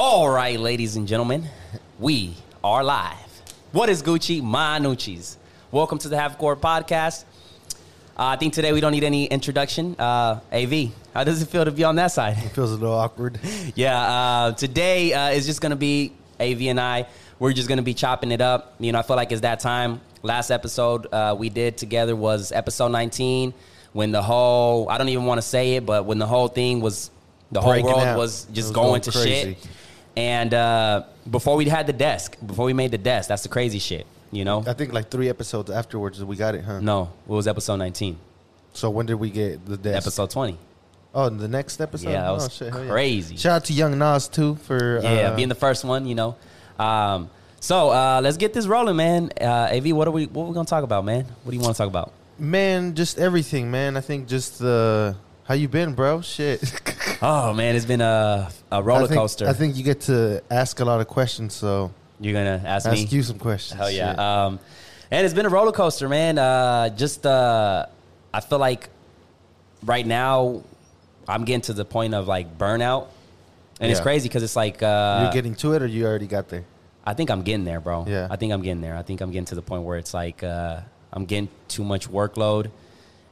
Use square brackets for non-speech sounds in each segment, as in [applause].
All right, ladies and gentlemen, we are live. What is Gucci? Manucci's. Welcome to the Half Court Podcast. Uh, I think today we don't need any introduction. Uh, AV, how does it feel to be on that side? It feels a little awkward. [laughs] yeah, uh, today uh, is just going to be AV and I. We're just going to be chopping it up. You know, I feel like it's that time. Last episode uh, we did together was episode 19 when the whole, I don't even want to say it, but when the whole thing was, the whole Breaking world out. was just was going, going to crazy. shit. And uh, before we had the desk, before we made the desk, that's the crazy shit, you know? I think like three episodes afterwards we got it, huh? No, it was episode 19, So when did we get the desk? episode 20. Oh, the next episode. Yeah, that oh, was shit, hell yeah. crazy. Shout out to Young Nas too for Yeah, uh, being the first one, you know. Um, so uh, let's get this rolling, man. Uh, Av, what are we? What are we gonna talk about, man? What do you want to talk about? man, just everything, man. I think just the how you been, bro? Shit. [laughs] Oh man, it's been a, a roller I think, coaster. I think you get to ask a lot of questions, so You're gonna ask, ask me. you some questions. Hell yeah. Shit. Um, and it's been a roller coaster, man. Uh, just uh, I feel like right now I'm getting to the point of like burnout, and it's crazy because it's like uh, You're getting to it, or you already got there? I think I'm getting there, bro. Yeah. I think I'm getting there. I think I'm getting to the point where it's like uh, I'm getting too much workload,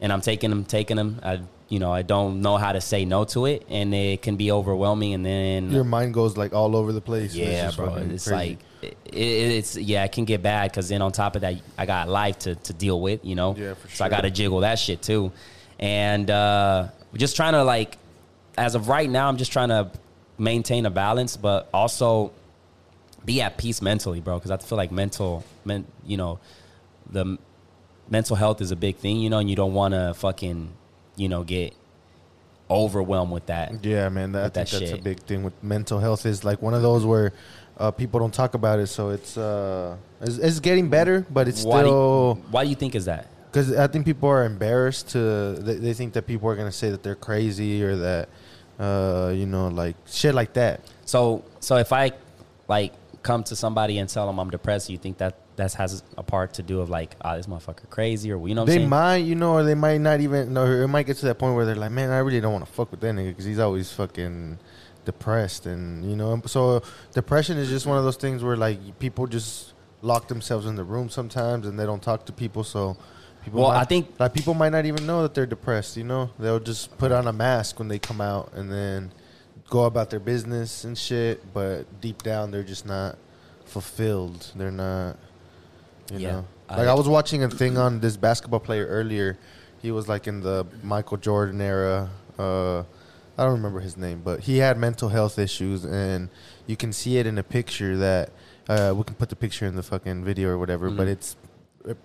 and I'm taking them, taking them. I, you know, I don't know how to say no to it, and it can be overwhelming. And then Your mind goes like all over the place. and it's yeah, bro, it's crazy. like it, it, it's yeah, it can get bad because then on top of that, I got life to to deal with. You know, Yeah, for sure. so I got to jiggle that shit too, and uh, just trying to like, as of right now, I'm just trying to maintain a balance, but also be at peace mentally, bro. Because I feel like mental, men, you know, the mental health is a big thing, you know, and you don't want to fucking, you know, get overwhelmed with that. Yeah, man, that, I think that that's shit. a big thing with mental health. Is like one of those where uh, people don't talk about it, so it's uh, it's, it's getting better, but it's why, do still you, why do you think is that? because I think people are embarrassed to. They, they think that people are gonna say that they're crazy or that, uh, you know, like shit like that. So, so if I like come to somebody and tell them I'm depressed, you think that that has a part to do of like, ah, this motherfucker crazy, or you know they might, you know, or they might not even. know. it might get to that point where they're like, man, I really don't want to fuck with that nigga because he's always fucking depressed, and you know, so depression is just one of those things where like people just lock themselves in the room sometimes and they don't talk to people, so. People Well, might- I think- like people might not even know that they're depressed. You know, they'll just put on a mask when they come out and then go about their business and shit. But deep down, they're just not fulfilled. They're not. You Yeah. know, like I was watching a thing on this basketball player earlier. He was like in the Michael Jordan era. Uh, I don't remember his name, but he had mental health issues, and you can see it in a picture that uh, we can put the picture in the fucking video or whatever. But Mhm. it's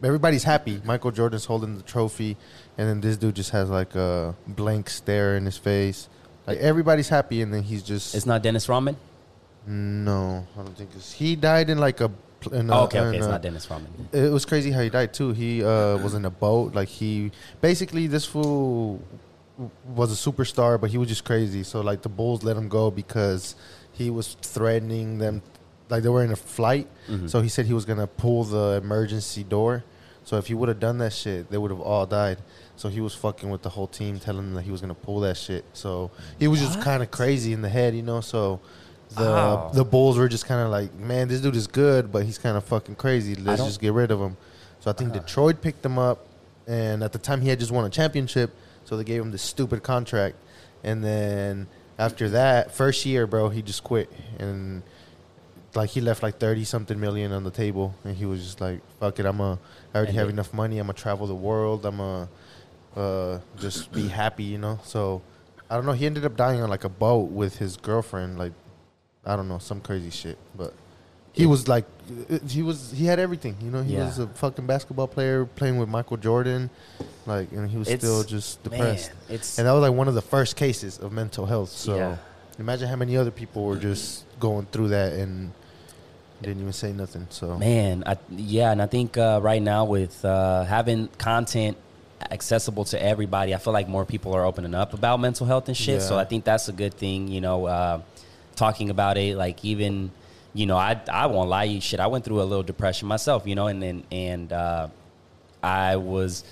everybody's happy. Michael Jordan's holding the trophy, and then this dude just has like a blank stare in his face. Like everybody's happy, and then he's just It's not Dennis Rodman. no. I don't think it's, he died in like a. In a Oh, okay, okay, it's a- not Dennis Rodman. it was crazy how he died too. He uh, was in a boat. Like he basically this fool was a superstar, but he was just crazy. So like the Bulls let him go because he was threatening them. Like they were in a flight, Mhm. so he said he was gonna pull the emergency door. So if he would have done that shit, they would have all died. So he was fucking with the whole team, telling them that he was gonna pull that shit. So he was just kind of crazy in the head, you know. So the Ow. the Bulls were just kind of like, man, this dude is good, but he's kind of fucking crazy. Let's just get rid of him. So I think Uh-huh. Detroit picked him up, and at the time he had just won a championship, so they gave him this stupid contract. And then after that, first year, bro, he just quit, and like he left like thirty something million on the table, and he was just like, "Fuck it, I'm a, I already And have they- enough money. I'm gonna travel the world. I'm gonna uh, just be happy, you know." So I don't know. He ended up dying on like a boat with his girlfriend, like I don't know, some crazy shit, but. He was like, he was, he had everything, you know. He Yeah. was a fucking basketball player playing with Michael Jordan, like, and he was It's- still just depressed. Man, it's And that was like one of the first cases of mental health. So Yeah. imagine how many other people were just going through that and didn't even say nothing. So Man, I, yeah, and I think uh, right now with uh, having content accessible to everybody, I feel like more people are opening up about mental health and shit. So I think that's a good thing. You know, uh, talking about it, like even, you know, I I won't lie, you shit. I went through a little depression myself, you know, and and and uh, I was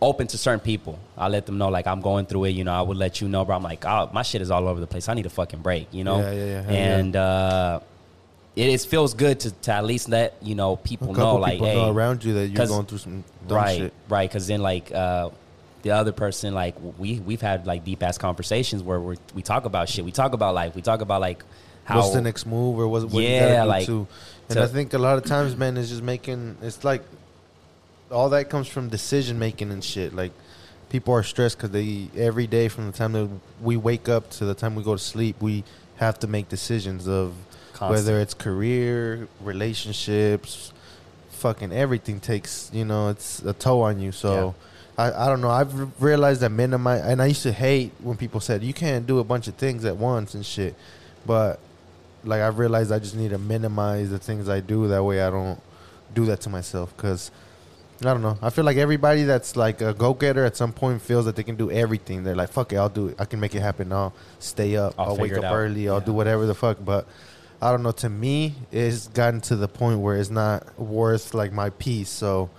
open to certain people. I let them know like I'm going through it. You know, I would let you know, but I'm like, oh, my shit is all over the place. I need a fucking break. You know. Yeah, yeah, yeah. And uh, it is feels good to, to at least let you know people know like, people hey, know around you that you're going through some dumb right, shit. right. Because then like uh, the other person, like we we've had like deep ass conversations where we we talk about shit. We talk about life. We talk about like how What's the next move or what, what you Yeah, do like, too. And to- I think a lot of times, man, is just making. It's like all that comes from decision making and shit. Like people are stressed because they every day from the time that we wake up to the time we go to sleep, we have to make decisions of Constant. whether it's career, relationships, fucking everything takes you know it's a toll on you. So. I, I don't know. I've realized that minimize, and I used to hate when people said you can't do a bunch of things at once and shit. But like I've realized I just need to minimize the things I do. That way I don't do that to myself. Cause I don't know. I feel like everybody that's like a go getter at some point feels that they can do everything. They're like, fuck it, I'll do it. I can make it happen. I'll stay up. I'll I'll, wake up out. early. I'll Yeah. do whatever the fuck. But I don't know. To me, it's gotten to the point where it's not worth like my peace. So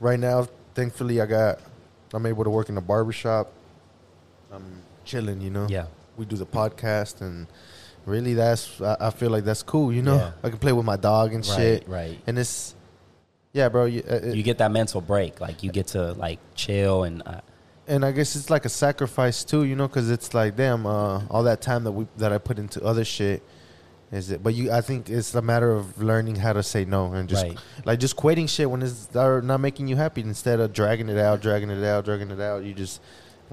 right now, thankfully, I got. I'm able to work in a barbershop. I'm chilling, you know yeah. we do the podcast and really that's I, I feel like that's cool you know Yeah. i can play with my dog and Right, shit right. and it's yeah bro you, uh, it- You get that mental break. Like you get to like chill and uh, and i guess it's like a sacrifice too you know because it's like damn uh, all that time that we that i put into other shit is it but you i think it's a matter of learning how to say no and just Right. like just quitting shit when it's not making you happy instead of dragging it out dragging it out dragging it out you just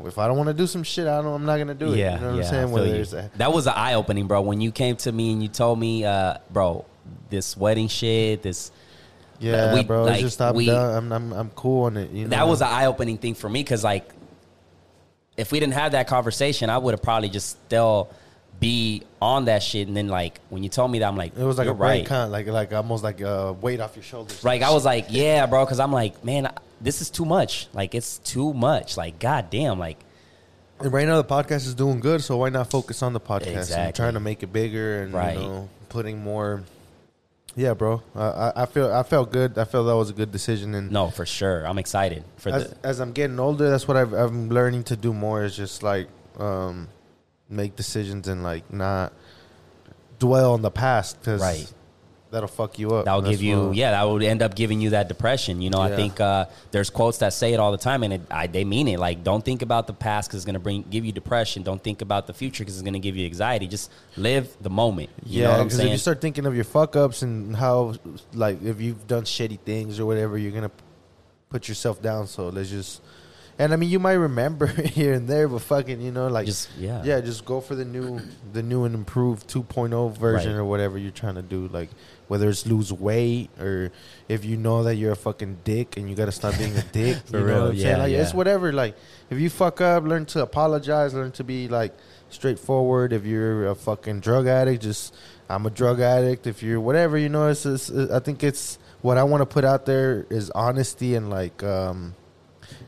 if i don't want to do some shit i don't i'm not gonna do it yeah, you know what yeah, i'm saying whether a, that was an eye opening, bro. When you came to me and you told me, uh, bro, this wedding shit, this Yeah, we- bro. like, it's just I'm we- done. I'm, I'm I'm cool on it. You know? that was an eye opening thing for me because like if we didn't have that conversation, I would have probably just still be on that shit. And then like when you told me that, I'm like, It was like a right. kind of like like almost like a weight off your shoulders. Like I was like, yeah, bro, because I'm like, man, this is too much. Like it's too much. Like goddamn, like And right now the podcast is doing good, so why not focus on the podcast and trying to make it bigger and Right. you know putting more. Yeah, bro. Uh, I I feel I felt good. I felt that was a good decision. And no, for sure. I'm excited for as, the as I'm getting older, that's what I've, I'm learning to do more. Is just like um, make decisions and like not dwell on the past because Right. that'll fuck you up. That'll That's give you, yeah, that would end up giving you that depression. You know, I think uh, there's quotes that say it all the time, and it, I, they mean it. Like, don't think about the past because it's gonna bring give you depression. Don't think about the future because it's gonna give you anxiety. Just live the moment. You know yeah, because if you start thinking of your fuck ups and how, like, if you've done shitty things or whatever, you're gonna put yourself down. So let's just, and I mean, you might remember [laughs] here and there, but fucking, you know, like, just yeah, yeah, just go for the new, the new and improved 2.0 version Right. or whatever you're trying to do. Like, whether it's lose weight or if you know that you're a fucking dick and you got to stop being a [laughs] dick. For you know real, what I'm yeah, saying? Like, it's whatever. Like, if you fuck up, learn to apologize, learn to be like straightforward. If you're a fucking drug addict, just I'm a drug addict. If you're whatever, you know, it's, it's I think it's what I want to put out there is honesty and like, um,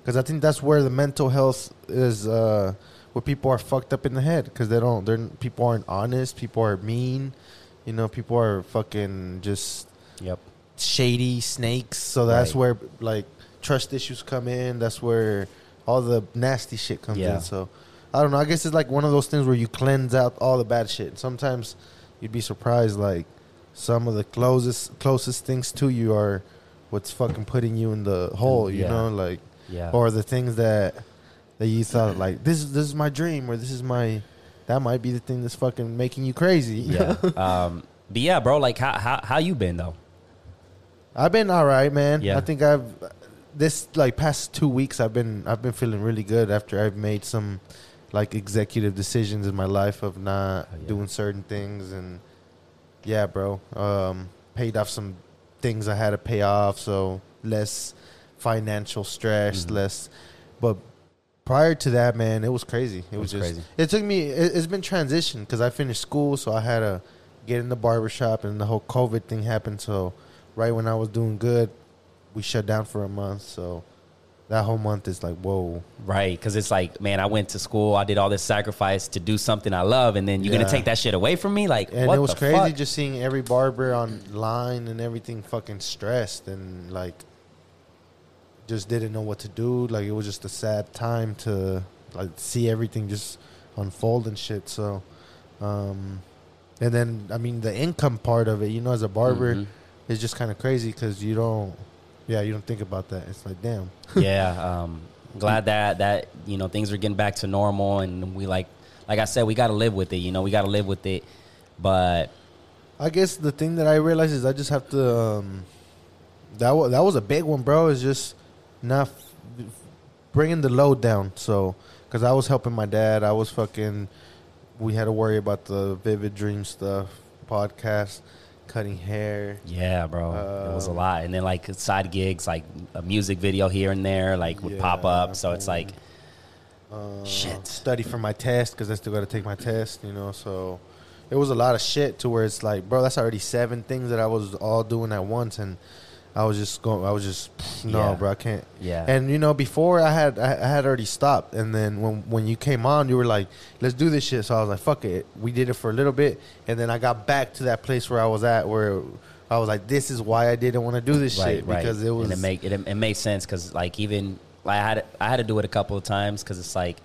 because I think that's where the mental health is. Uh, where people are fucked up in the head because they don't. They're people aren't honest. People are mean. You know, people are fucking just yep, shady snakes. So that's Right. where like trust issues come in. That's where all the nasty shit comes Yeah. in. So I don't know. I guess it's like one of those things where you cleanse out all the bad shit. Sometimes you'd be surprised, like some of the closest closest things to you are what's fucking putting you in the hole. You Yeah. know, like yeah. or the things that that you thought like this is this is my dream or this is my that might be the thing that's fucking making you crazy. [laughs] yeah. um, but yeah, bro, like how how how you been though? I've been all right, man. Yeah. I think I've this like past two weeks. I've been I've been feeling really good after I've made some like executive decisions in my life of not Oh, yeah. doing certain things and yeah, bro. Um, paid off some things I had to pay off, so less financial stress, Mhm. less. But prior to that, man, it was crazy. It, was, was just crazy. it took me. It, it's been transition because I finished school, so I had to get in the barbershop, and the whole COVID thing happened. So right when I was doing good, we shut down for a month. So that whole month is like whoa. Right, because it's like, man, I went to school, I did all this sacrifice to do something I love, and then you're Yeah. gonna take that shit away from me, like, And what it was crazy fuck? just seeing every barber online and everything fucking stressed and like just didn't know what to do. Like it was just a sad time to like see everything just unfold and shit. So, um, and then I mean the income part of it, you know, as a barber, Mhm. is just kind of crazy because you don't, yeah, you don't think about that. It's like damn. [laughs] yeah, um, glad that that you know things are getting back to normal, and we like like I said, we got to live with it. You know, we got to live with it. But I guess the thing that I realized is I just have to. Um, that was that was a big one, bro. Is just not f- bringing the load down. So, because I was helping my dad, I was fucking. We had to worry about the vivid dream stuff, podcast, cutting hair. yeah, bro, it was a Um, lot. And then like side gigs, like a music video here and there, like would pop up. So it's like Uh, Shit. Study for my test because I still got to take my test. You know, so it was a lot of shit to where it's like, bro, that's already seven things that I was all doing at once, and I was just going. I was just no, Yeah. bro, I can't. yeah, And you know, before I had I, had already stopped, and then when when you came on, you were like, "Let's do this shit." So I was like, "Fuck it." We did it for a little bit, and then I got back to that place where I was at, where I was like, "This is why I didn't want to do this right, shit right. because it was and it make it, it made sense because like even like I had I had to do it a couple of times because it's like.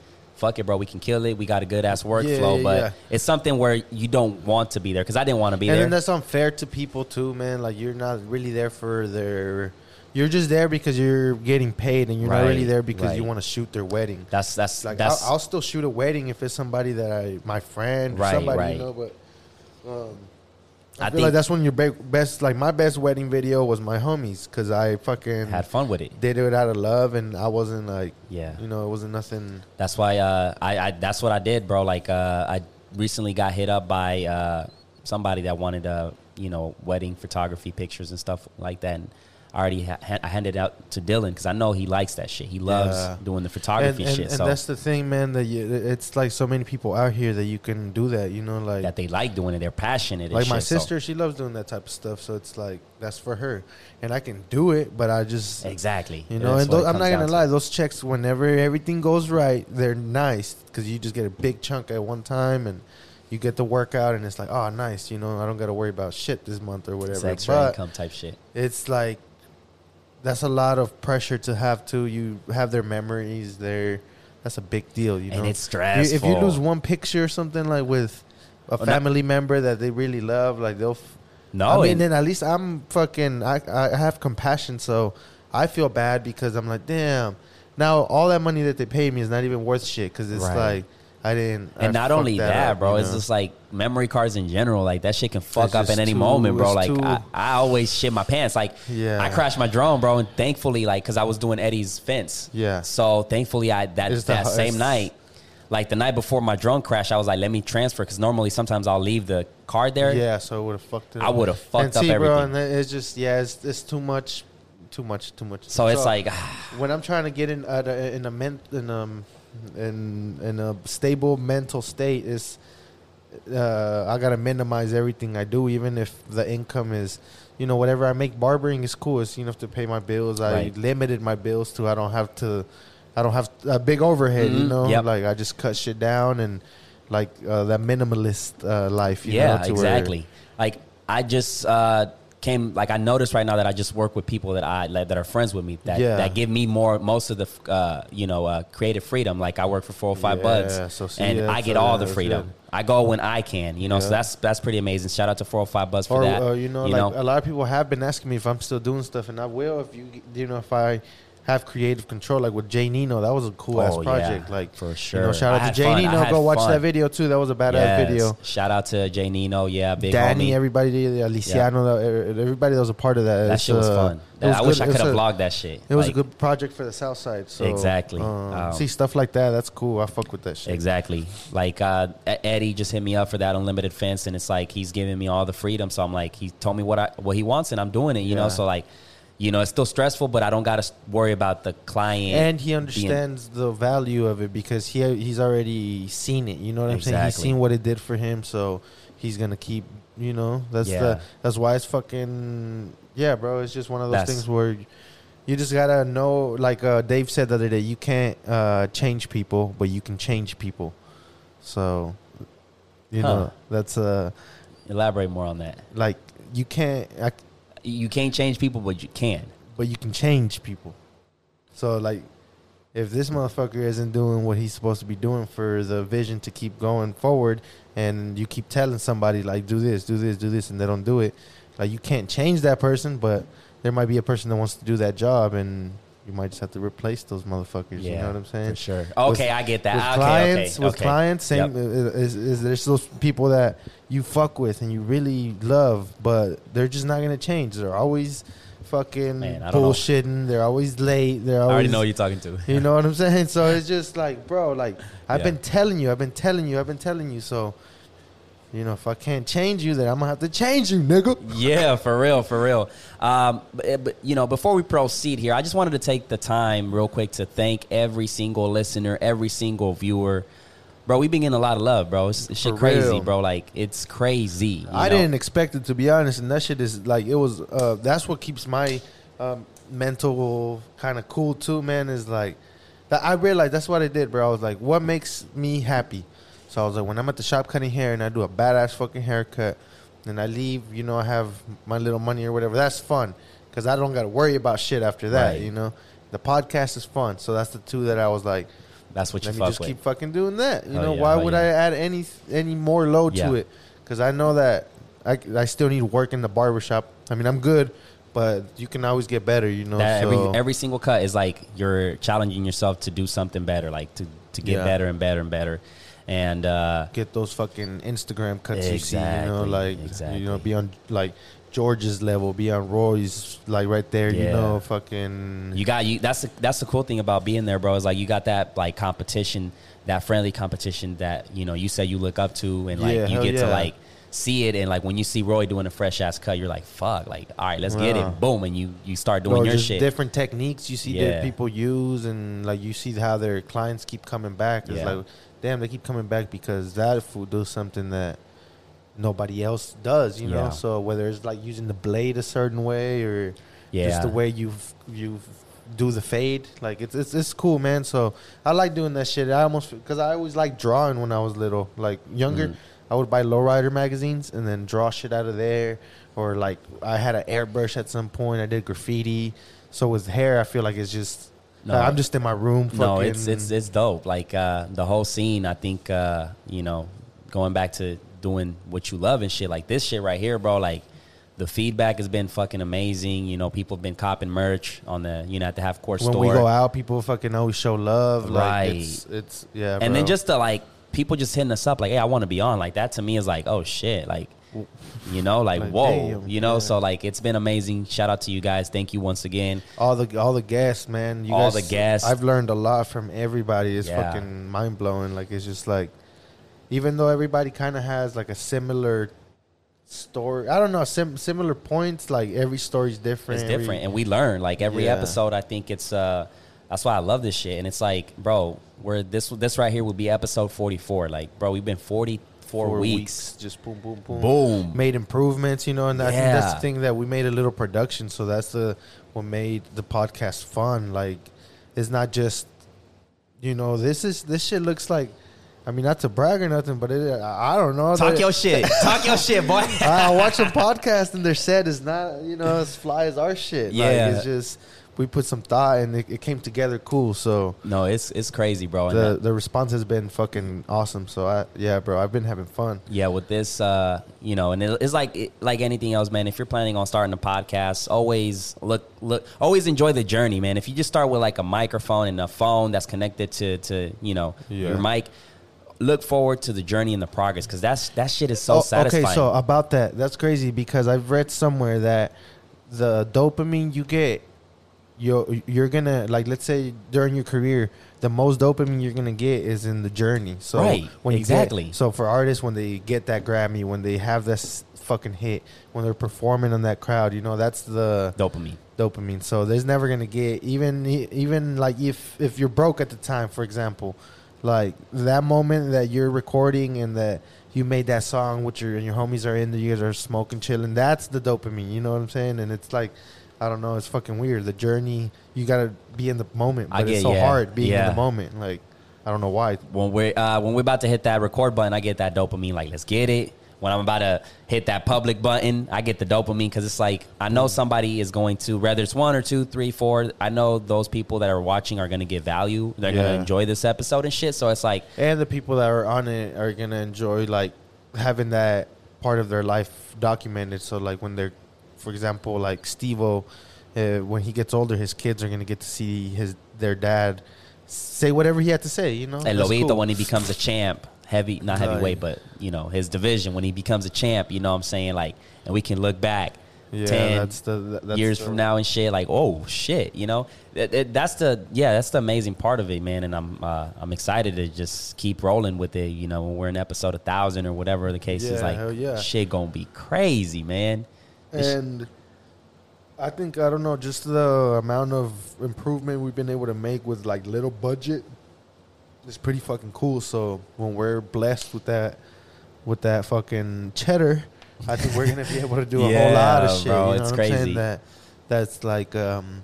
Fuck it, bro. We can kill it. We got a good ass workflow, yeah, but yeah. it's something where you don't want to be there because I didn't want to be and there. then that's unfair to people too, man. Like you're not really there for their. You're just there because you're getting paid, and you're not really there because you want to shoot their wedding. That's that's Like that's I'll, I'll still shoot a wedding if it's somebody that I, my friend, Right, somebody right. you know. But um, I, I feel like that's when your be- best, like my best wedding video was my homies because I fucking had fun with it. did it out of love, and I wasn't like, Yeah. you know, it wasn't nothing. That's why uh, I, I that's what I did, bro. Like uh, I recently got hit up by uh, somebody that wanted uh, you know wedding photography pictures and stuff like that. And I already ha- I handed out to Dylan because I know he likes that shit. He loves Yeah. doing the photography and, shit. and so that's the thing, man. That you, it's like so many people out here that you can do that. You know, like that they like doing it. They're passionate. and like my shit, so- sister, she loves doing that type of stuff. So it's like that's for her, and I can do it, but I just exactly. You know, and those, I'm not gonna lie. Those checks, whenever everything goes right, they're nice because you just get a big chunk at one time, and you get the workout, and it's like, oh, nice. You know, I don't got to worry about shit this month or It's whatever. extra But income type shit. it's like that's a lot of pressure to have to. You have their memories there. That's a big deal. You know, and it's stressful. if you lose one picture or something like with a Oh, not- family member that they really love, like they'll. F- no, I mean, then at least I'm fucking. I I have compassion, so I feel bad because I'm like, damn. Now all that money that they paid me is not even worth shit because it's Right. like I didn't. I and not only that, up, bro, you it's just like memory cards in general. Like that shit can fuck It's up at any too- moment, bro. Like I, I always shit my pants. Like Yeah. I crashed my drone, bro, and thankfully, like, cause I was doing Eddie's fence. Yeah. So thankfully, I that It's that hu- same night, like the night before my drone crash, I was like, let me transfer, cause normally sometimes I'll leave the card there. yeah. So it would have fucked it. I up. would've fucked and up see, Bro, everything. and it's just yeah, it's, it's too much, too much, too much. So it's like, [sighs] when I'm trying to get in a, in a men, in um in in a stable mental state is uh, I gotta minimize everything I do, even if the income is you know whatever I make. Barbering is cool. It's enough to pay my bills. I Right. limited my bills to I don't have to I don't have a big overhead. You Mhm. know, Yep. like I just cut shit down and like uh, that minimalist uh, life. You yeah, know, to where- exactly. Like I just uh, came. Like I noticed right now that I just work with people that I that are friends with me that Yeah. that give me more most of the uh, you know uh, creative freedom. Like I work for Four Hundred Five Yeah, Buds, so see, and I get uh, all the freedom. good. I go when I can, you know. So that's that's pretty amazing. Shout out to four or five Buds for or that. uh, you know, like a lot of people have been asking me if I'm still doing stuff, and I will if you you know if I have creative control, like with Jay Nino, that was a cool ass Oh, yeah, project. like for you know, sure. shout out to Jay fun. Nino. Go watch fun. that video too. That was a badass Yes. video. Shout out to Jay Nino, yeah, big Danny, homie. everybody, Aliciano, that- everybody that was a part of that. that It's, shit was uh, fun. was I wish. I could have vlogged that shit. It was Like, a good project for the South Side. So Exactly. um, Um, see stuff like that. That's cool. I fuck with that shit. Exactly. Like uh, Eddie just hit me up for that unlimited fence, and it's like he's giving me all the freedom. So I'm like, he told me what I what he wants, and I'm doing it. You know, so like, you know, it's still stressful, but I don't got to worry about the client. and he being- understands the value of it because he he's already seen it. You know what I'm saying? He's seen what it did for him, so he's gonna keep. You know, that's Yeah. the that's why it's fucking yeah, bro. It's just one of those That's- things where you just gotta know. Like uh, Dave said the other day, you can't uh, change people, but you can change people. So, you Huh. know, that's uh Elaborate more on that. like you can't, I, You can't change people, but you can. but you can change people. So like, if this motherfucker isn't doing what he's supposed to be doing for the vision to keep going forward, and you keep telling somebody like, do this, do this, do this, and they don't do it, like you can't change that person, but there might be a person that wants to do that job, and you might just have to replace those motherfuckers. you know what I'm saying? For sure. Okay, I get that. With okay, clients, okay, with okay. clients, same Yep. uh, is, is there's those people that you fuck with and you really love, but they're just not gonna change. They're always fucking Man, I don't know. bullshitting. They're always late. They're I always. already know you're talking to. You know what I'm [laughs] saying? So it's just like, bro, like I've Yeah. been telling you, I've been telling you, I've been telling you. So, you know, if I can't change you, then I'm gonna have to change you, nigga. yeah, [laughs] for real, for real. Um, but, but, you know, before we proceed here, I just wanted to take the time real quick to thank every single listener, every single viewer. Bro, we've been getting a lot of love, bro. It's, it's shit For crazy, real. bro. Like it's crazy. you I know? didn't expect it to be honest, and that shit is like it was. Uh, that's what keeps my um, mental kind of cool too, man. Is like that. I realized that's what I did, bro. I was like, what makes me happy? So I was like, when I'm at the shop cutting hair and I do a badass fucking haircut, and I leave, you know, I have my little money or whatever. That's fun because I don't got to worry about shit after that. Right. You know, the podcast is fun. So that's the two that I was like, That's what you let me fuck just with. keep fucking doing that. You Hell know, yeah, why hell would yeah. I add any any more load Yeah. to it? Because I know that I, I still need work in the barbershop. I mean, I'm good, but you can always get better. You know, that so every every single cut is like you're challenging yourself to do something better, like to to get Yeah. better and better and better. And uh, get those fucking Instagram cuts you see. You know, Exactly, like you exactly. know, be on like George's level, be on Roy's like right there. You know, fucking you got you. That's the that's the cool thing about being there, bro. Is like you got that like competition, that friendly competition that you know you said you look up to, and like Yeah, you get to like see it, and like when you see Roy doing a fresh ass cut, you're like, fuck, like all right, let's get it, boom, and you you start doing Bro, your shit. different techniques you see Yeah. that people use, and like you see how their clients keep coming back. It's Yeah. like, damn, they keep coming back because that food does something that nobody else does. You know, so whether it's like using the blade a certain way or yeah, just the way you you do the fade, like it's it's it's cool, man. So I like doing that shit. I almost because I always like drawing when I was little, like younger. Mhm. I would buy lowrider magazines and then draw shit out of there. Or like I had an airbrush at some point. I did graffiti. So with hair, I feel like it's just No. I'm just in my room. No, it's it's it's dope. Like uh, the whole scene, I think uh, you know, going back to doing what you love and shit like this shit right here, bro. Like the feedback has been fucking amazing. You know, people have been copping merch on the you know at the half court when store. we go out, people fucking always show love. Like it's, it's yeah. and then just the like people just hitting us up like, hey, I want to be on. Like that to me is like, oh shit, like. You know, like, Like, whoa, damn, you know, yeah. so like it's been amazing. Shout out to you guys. Thank you once again. all the all the guests, man. You All guys, the guests. I've learned a lot from everybody. It's Yeah. fucking mind blowing. Like it's just like, even though everybody kind of has like a similar story, I don't know, sim- similar points. Like every story's different. It's every- different, and we learn. Like every Yeah. episode, I think it's. uh That's why I love this shit. And it's like, bro, we're this this right here would be episode forty four. Like, bro, we've been forty four four weeks. just boom, boom, boom, Boom. Made improvements, you know, and I think that's the thing that we made a little production. So that's the what made the podcast fun. Like, it's not just, you know, this is this shit looks like. I mean, not to brag or nothing, but it, I I don't know. Talk They- your shit. [laughs] Talk your shit, boy. [laughs] I watch a podcast and their set is not, you know, as fly as our shit. Yeah. like, it's just we put some thought and it, it came together cool. So no, it's it's crazy, bro. The that- the response has been fucking awesome. So I yeah, bro, I've been having fun. yeah, with this, uh, you know, and it, it's like it, like anything else, man. If you're planning on starting a podcast, always look look, always enjoy the journey, man. If you just start with like a microphone and a phone that's connected to to you know Yeah. your mic, look forward to the journey and the progress because that's that shit is so Oh, satisfying. Okay, so about that, that's crazy because I've read somewhere that the dopamine you get, you're you're gonna like let's say during your career, the most dopamine you're gonna get is in the journey. So Right, when exactly. Get, so for artists, when they get that Grammy, when they have this fucking hit, when they're performing on that crowd, you know that's the dopamine. dopamine. So there's never gonna get even even like if if you're broke at the time, for example, like that moment that you're recording and that you made that song with your and your homies are in there, you guys are smoking, chilling. That's the dopamine. You know what I'm saying? And it's like. I don't know. It's fucking weird. The journey, you gotta be in the moment, I but it's so yeah, hard being in the moment. Like, I don't know why. when we're uh, when we're about to hit that record button, I get that dopamine. Like, let's get it. When I'm about to hit that public button, I get the dopamine because it's like I know somebody is going to, whether it's one or two, three, four. I know those people that are watching are going to get value. They're going to enjoy this episode and shit. So it's like, and the people that are on it are gonna enjoy like having that part of their life documented. So like when they're, for example, like Stevo, uh, when he gets older, his kids are gonna get to see his their dad say whatever he had to say. You know, and Lobito cool. when he becomes a champ, heavy, not heavyweight, yeah. but you know his division when he becomes a champ. You know what I'm saying? Like, and we can look back. yeah, 10 that's the that's years the- from now and shit like oh shit you know It- it- that's the yeah that's the amazing part of it man and i'm uh, i'm excited to just keep rolling with it you know when we're in episode 1000 or whatever the case is like yeah. shit gonna be crazy man And I think I don't know, just the amount of improvement we've been able to make with like little budget is pretty fucking cool. So when we're blessed with that, with that fucking cheddar, I think we're gonna be able to do a whole [laughs] lot of Yeah, shit. bro, you know it's what I'm saying? That that's like, um,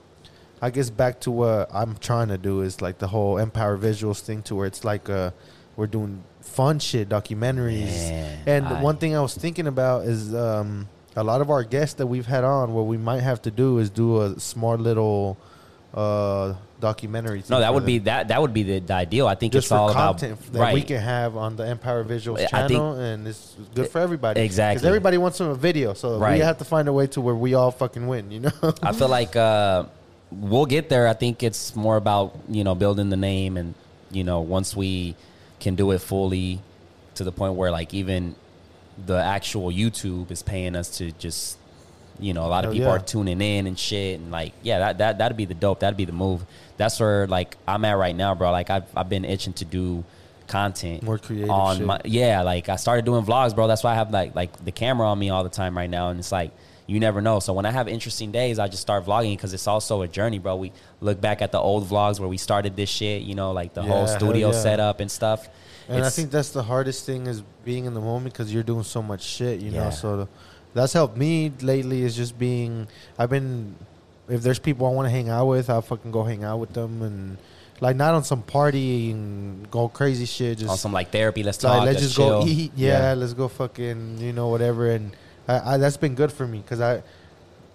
I guess back to what I'm trying to do is like the whole Empire Visuals thing, to where it's like uh, we're doing fun shit, documentaries. And I- one thing I was thinking about is um, a lot of our guests that we've had on. What we might have to do is do a smart little uh, documentary. thing no that would be that that would be the, the ideal i think just it's all content about that right we can have on the Empire Visuals I think- channel, and it's good for everybody. Exactly. because everybody wants some video, so Right. we have to find a way to where we all fucking win. You know? [laughs] I feel like uh, we'll get there. I think it's more about you know building the name, and you know once we can do it fully to the point where like even the actual YouTube is paying us to just you know a lot of Hell people yeah. are tuning in and shit, and like yeah that that that'd be the dope. That'd be the move. That's where like I'm at right now, bro. Like I've I've been itching to do content More creative on shit. my yeah like i started doing vlogs bro that's why i have like like the camera on me all the time right now and it's like you never know so when i have interesting days i just start vlogging because it's also a journey bro we look back at the old vlogs where we started this shit you know like the Yeah, whole studio yeah. setup and stuff And I think that's the hardest thing is being in the moment because you're doing so much shit, you know. So the, that's helped me lately. Is just being. I've been. If there's people I want to hang out with, I'll fucking go hang out with them and like not on some party and go crazy shit. Just on some like therapy let's like talk let's let's just go eat. Yeah, let's go fucking you know whatever. And I, I, that's been good for me because I.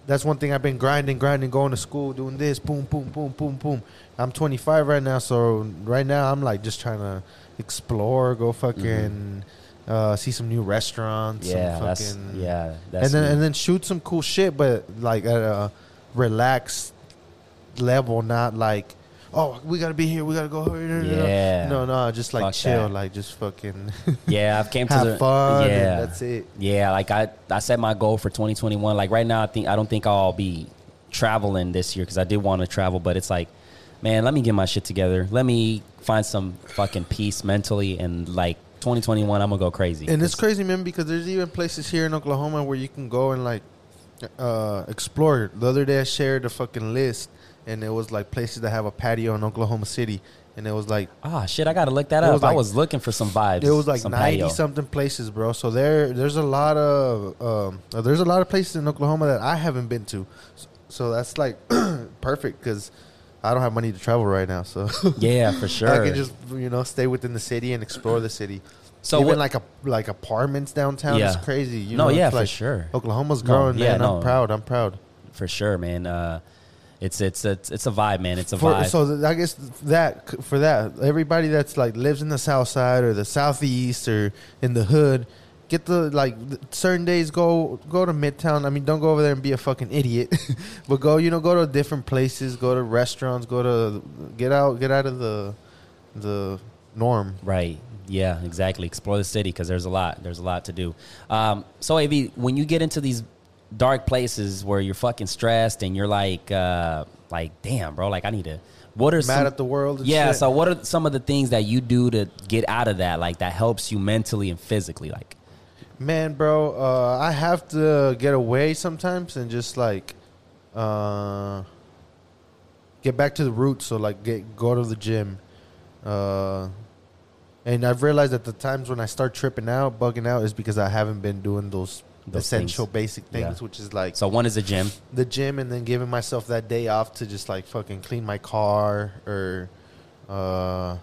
That's one thing I've been grinding, grinding, going to school, doing this, boom, boom, boom, boom, boom. I'm 25 right now, so right now I'm like just trying to explore, go fucking mm-hmm. Uh, see some new restaurants, yeah that's yeah that's and then me. and then shoot some cool shit, but like at a relaxed level, not like oh we gotta be here, we gotta go here. Yeah. no, no, just like Fuck chill, that. like just fucking [laughs] yeah i've came to have the fun. yeah that's it. Yeah, like I, I set my goal for 2021. Like right now, I think I don't think I'll be traveling this year because I did want to travel, but it's like, man, let me get my shit together. Let me find some fucking peace mentally, and like 2021, I'm gonna go crazy. And it's crazy, man, because there's even places here in Oklahoma where you can go and like uh, explore. The other day, I shared a fucking list, and it was like places that have a patio in Oklahoma City, and it was like Ah, shit, I gotta look that up. was I was looking for some vibes. it was like some ninety patio. something places, bro. So there, there's a lot of um, there's a lot of places in Oklahoma that I haven't been to. So, so that's like [clears throat] perfect because I don't have money to travel right now, so Yeah, for [laughs] sure. I can just you know stay within the city and explore the city. So even what- like a like apartments downtown Yeah. is crazy. You no, know, yeah, for like sure, Oklahoma's No, growing, yeah, man. no. I'm proud. I'm proud. for sure, man. Uh, it's it's it's it's a vibe, man. It's a For, vibe. so th- I guess that for that everybody that's like lives in the south side or the southeast or in the hood, get the like certain days go go to Midtown. I mean, don't go over there and be a fucking idiot, [laughs] but go you know go to different places, go to restaurants, go to get out get out of the the norm. Right. Yeah, exactly. Explore the city because there's a lot. There's a lot to do. Um, so, Av, when you get into these dark places where you're fucking stressed and you're like, uh, like, damn, bro, like I need to. What are Mad some, at the world. Yeah? shit. So, what are some of the things that you do to get out of that? Like that helps you mentally and physically. Like, Man, bro, uh, I have to get away sometimes and just like uh, get back to the roots. So like, get go to the gym. Uh, and I've realized that the times when I start tripping out, bugging out, is because I haven't been doing those, Those essential things. basic things, Yeah. which is like so one is the gym. the gym, and then giving myself that day off to just like fucking clean my car or, uh,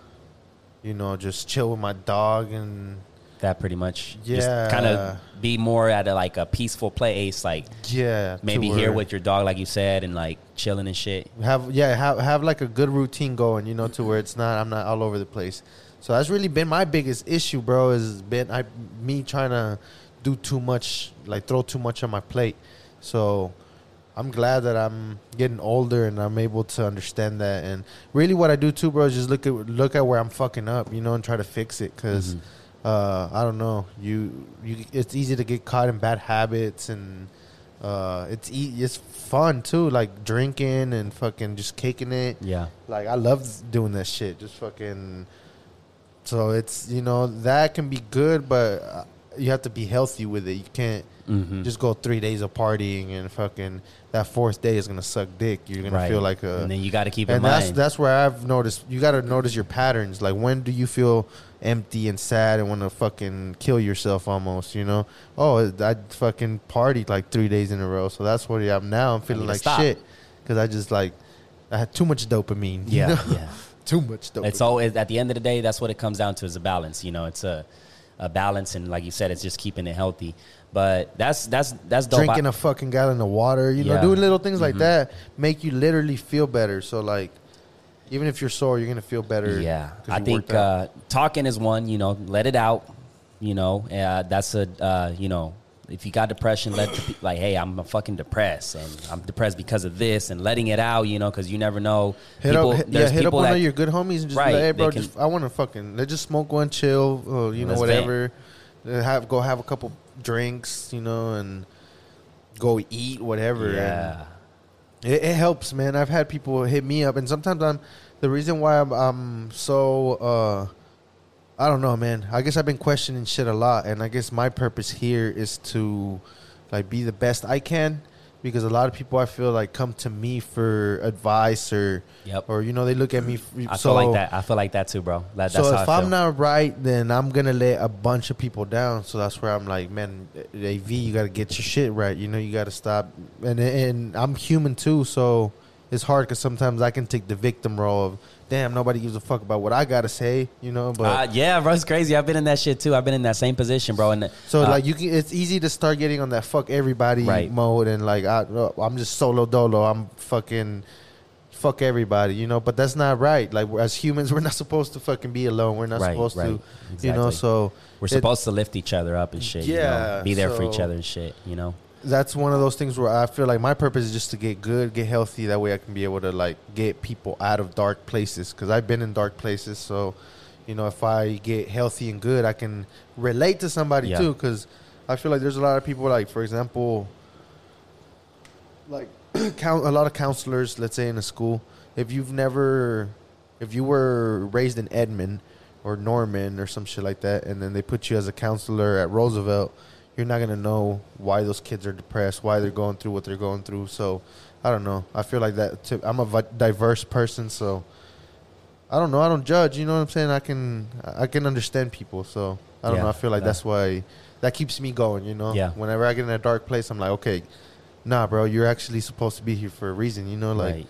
you know, just chill with my dog and that pretty much. Yeah. kind of be more at a, like a peaceful place, like Yeah, maybe here where- with your dog, like you said, and like chilling and shit. have yeah have have like a good routine going you know to where it's not i'm not all over the place so that's really been my biggest issue bro is been i me trying to do too much like throw too much on my plate so i'm glad that i'm getting older and i'm able to understand that and really what i do too bro is just look at look at where i'm fucking up you know and try to fix it because Mhm. Uh, I don't know. You, you, it's easy to get caught in bad habits, and uh, it's e- it's fun too, like drinking and fucking just kicking it. Yeah, Like I love doing that shit. Just fucking. So it's you know that can be good, but you have to be healthy with it. You can't mm-hmm. just go three days of partying and fucking that fourth day is gonna suck dick. You're gonna feel like a and then you got to keep in and that's mind. that's where I've noticed. You got to notice your patterns. Like when do you feel empty and sad and want to fucking kill yourself almost? You know? Oh, I fucking partied like three days in a row, so that's what I'm now. I'm feeling like stop. shit because I just like I had too much dopamine. you yeah, know? yeah. [laughs] too much dopamine. It's always at the end of the day, that's what it comes down to is a balance. You know, it's a a balance, and like you said, it's just keeping it healthy. But that's that's that's dope. Drinking a fucking gallon of water, you know, doing little things like Mhm. that make you literally feel better. So like, even if you're sore, you're gonna feel better. Yeah, I think uh, talking is one. You know, let it out. You know, uh, that's a uh, you know, if you got depression, let the, like, hey, I'm a fucking depressed, and I'm depressed because of this, and letting it out. You know, because you never know. Hit people, up, yeah, hit up one that of your good homies and just Right, be like, hey, bro, can- just I want to fucking let's just smoke one, chill, or you know, whatever. Uh, Have go have a couple drinks, you know, and go eat whatever. yeah, it, it helps, man. I've had people hit me up, and sometimes I'm the reason why I'm, I'm so. uh I don't know, man. I guess I've been questioning shit a lot, and I guess my purpose here is to like be the best I can because a lot of people I feel like come to me for advice or Yep. or you know they look at me. I so, feel like that. I feel like that too, bro. That, that's So if I'm not right, then I'm gonna let a bunch of people down. So that's where I'm like, man, AV, you gotta get your shit right. You know, you gotta stop. And and I'm human too, so it's hard because sometimes I can take the victim role of, damn, nobody gives a fuck about what I gotta say. You know, but Uh, yeah, bro, it's crazy. I've been in that shit too. I've been in that same position, bro. And so uh, like you can, it's easy to start getting on that fuck everybody Right. mode and like I, I'm just solo dolo. I'm fucking. Fuck everybody, you know, but that's not right. Like as humans, [laughs] we're not supposed to fucking be alone. We're not Right, supposed right. to, you know. So we're it- supposed to lift each other up and shit. you know? Yeah, be there for each other and shit. You know. That's one of those things where I feel like my purpose is just to get good, get healthy. That way, I can be able to like get people out of dark places because I've been in dark places. So, you know, if I get healthy and good, I can relate to somebody Yeah. too. Because I feel like there's a lot of people, like for example, like [clears throat] count a lot of counselors. Let's say in a school, if you've never, if you were raised in Edmond or Norman or some shit like that, and then they put you as a counselor at Roosevelt you're not gonna know why those kids are depressed, why they're going through what they're going through. So, I don't know. I feel like that. I'm a diverse person, so I don't know. I don't judge. You know what I'm saying? I can I can understand people. So I don't Yeah, know. I feel like yeah. that's why that keeps me going. You know? Yeah. Whenever I get in a dark place, I'm like, okay, nah, bro, you're actually supposed to be here for a reason. You know, like right.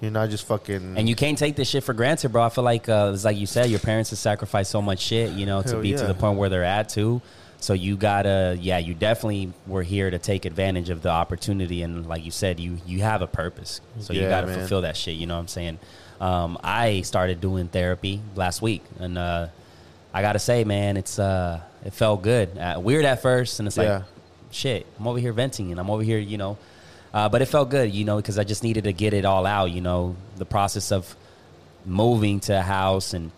you're not just fucking. And you can't take this shit for granted, bro. I feel like uh, it's like you said, your parents have sacrificed so much shit, you know, to Hell be to the point where they're at too. So you gotta, yeah, you definitely were here to take advantage of the opportunity, and like you said, you you have a purpose, so you gotta man. fulfill that shit. You know what I'm saying? Um, I started doing therapy last week, and uh, I gotta say, man, it's uh, it felt good. Uh, weird at first, and it's like, Yeah. shit, I'm over here venting, and I'm over here, you know, uh, but it felt good, you know, because I just needed to get it all out. You know, the process of moving to a house and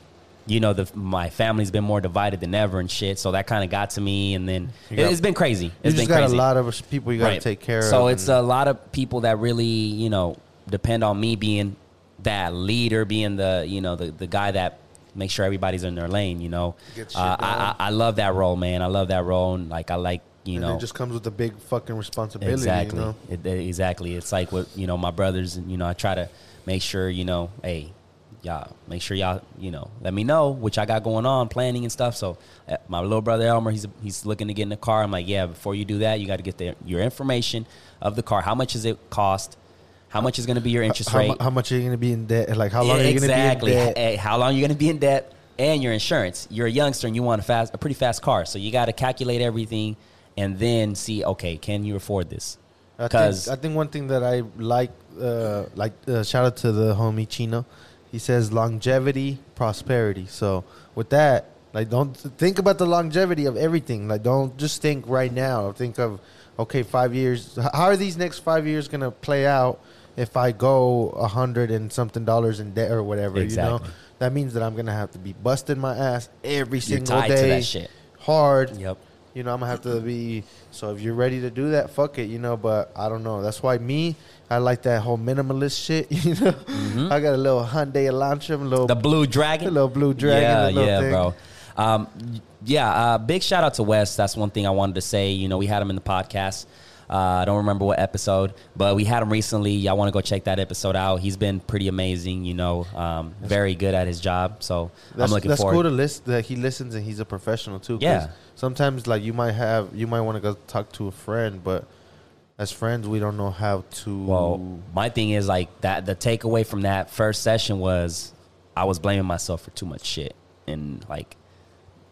you know the my family's been more divided than ever and shit so that kind of got to me and then got- it's been crazy you just been got crazy a lot of people you got to Right. take care of. so it's and- a lot of people that really you know depend on me being that leader being the you know the, the guy that makes sure everybody's in their lane you know uh, I, I. I love that role man i love that role and like i like you and know it just comes with a big fucking responsibility. exactly You know? It- it- exactly it's like what you know my brothers and you know i try to make sure you know hey y'all make sure y'all you know let me know which i got going on planning and stuff so uh, my little brother elmer he's he's looking to get in the car i'm like yeah before you do that you got to get the, your information of the car how much does it cost how much is going to be your interest How, rate how much are you going to be in debt? Like how long are you going to exactly be in debt? Hey, how long are you going to be in debt and your insurance. You're a youngster and you want a fast, a pretty fast car, so you got to calculate everything and then see, okay, can you afford this? I Because think, I think one thing that I like, uh, like uh, shout out to the homie Chino. He says longevity, prosperity. So with that, like don't think about the longevity of everything. Like don't just think right now. Think of okay, five years. How are these next five years gonna play out if I go a hundred and something dollars in debt or whatever? You Exactly. know, that means that I'm gonna have to be busting my ass every single day, to that shit. hard. Yep. You know, I'm gonna have to be. So if you're ready to do that, fuck it. You know, but I don't know. That's why me, I like that whole minimalist shit. [laughs] You know, I got a little Hyundai Elantra, a little, Mm-hmm. The Blue a Dragon. little blue dragon. Yeah, yeah, thing. bro. Um, yeah, uh, big shout out to Wes. That's one thing I wanted to say. You know, we had him in the podcast. Uh, I don't remember what episode, but we had him recently. Y'all want to go check that episode out? He's been pretty amazing. You know, um, very good at his job. So That's, I'm looking that's forward. cool to list that he listens and he's a professional too. Yeah. Sometimes like you might have you might want to go talk to a friend, but as friends we don't know how to. Well, my thing is like that. The takeaway from that first session was I was blaming myself for too much shit, and like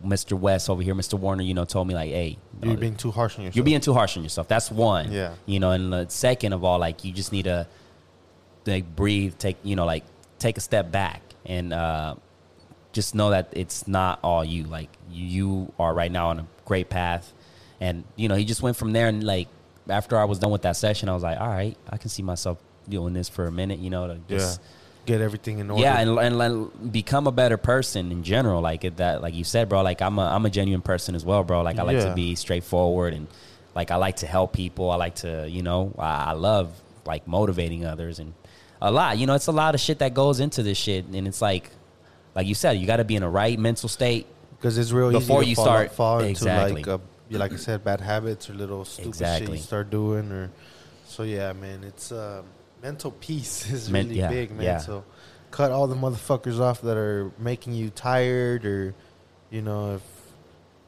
Mr. West over here, Mr. Warner, you know, told me like, hey, you're no, being too harsh on yourself. you're being too harsh on yourself. That's one. Yeah. You know, and the second of all, like you just need to like breathe, take you know, like take a step back and uh, just know that it's not all you. Like you are right now on a great path, and you know, he just went from there and like after I was done with that session, I was like, all right, I can see myself doing this for a minute. You know, to yeah. just Get everything in order. yeah, and, and, and become a better person in general. Like that, like you said, bro. Like I'm a I'm a genuine person as well, bro. Like I like Yeah. to be straightforward and like I like to help people. I like to, you know, I, I love like motivating others and a lot. You know, it's a lot of shit that goes into this shit, and it's like, like you said, you got to be in a right mental state. because it's real Before easy to you fall, start- fall into exactly. like a, yeah, like I said, bad habits or little stupid shit you start doing, or so yeah, man. It's uh, mental peace [laughs] is Men- really yeah, big, man. yeah. So cut all the motherfuckers off that are making you tired, or you know, if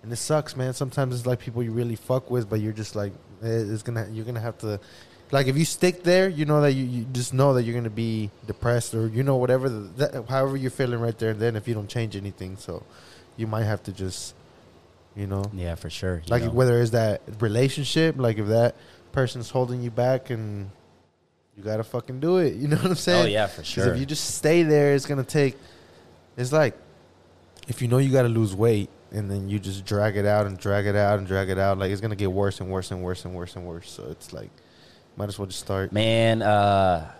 and it sucks, man. Sometimes it's like people you really fuck with, but you're just like, eh, it's gonna, you're gonna have to. Like if you stick there, you know that you, you just know that you're gonna be depressed or you know whatever the, that, however you're feeling right there and then if you don't change anything, so you might have to just you know Yeah, for sure. like know. whether it's that relationship like if that person's holding you back and you gotta fucking do it [laughs] you know what i'm saying Oh yeah, for sure. if you just stay there it's gonna take it's like if you know you gotta lose weight and then you just drag it out and drag it out and drag it out like it's gonna get worse and worse and worse and worse and worse so it's like might as well just start Man, uh,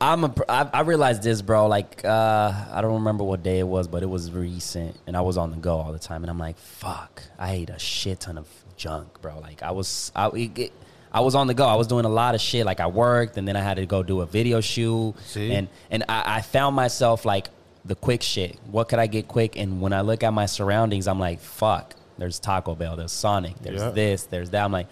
I'm a. I, I realized this, bro. Like, uh, I don't remember what day it was, but it was recent, and I was on the go all the time, and I'm like, fuck, I ate a shit ton of junk, bro. Like, I was, I, it- I was on the go. I was doing a lot of shit. Like, I worked, and then I had to go do a video shoot, See? and and I, I found myself like the quick shit. What could I get quick? And when I look at my surroundings, I'm like, fuck. There's Taco Bell. There's Sonic. There's Yeah. this. There's that. I'm like,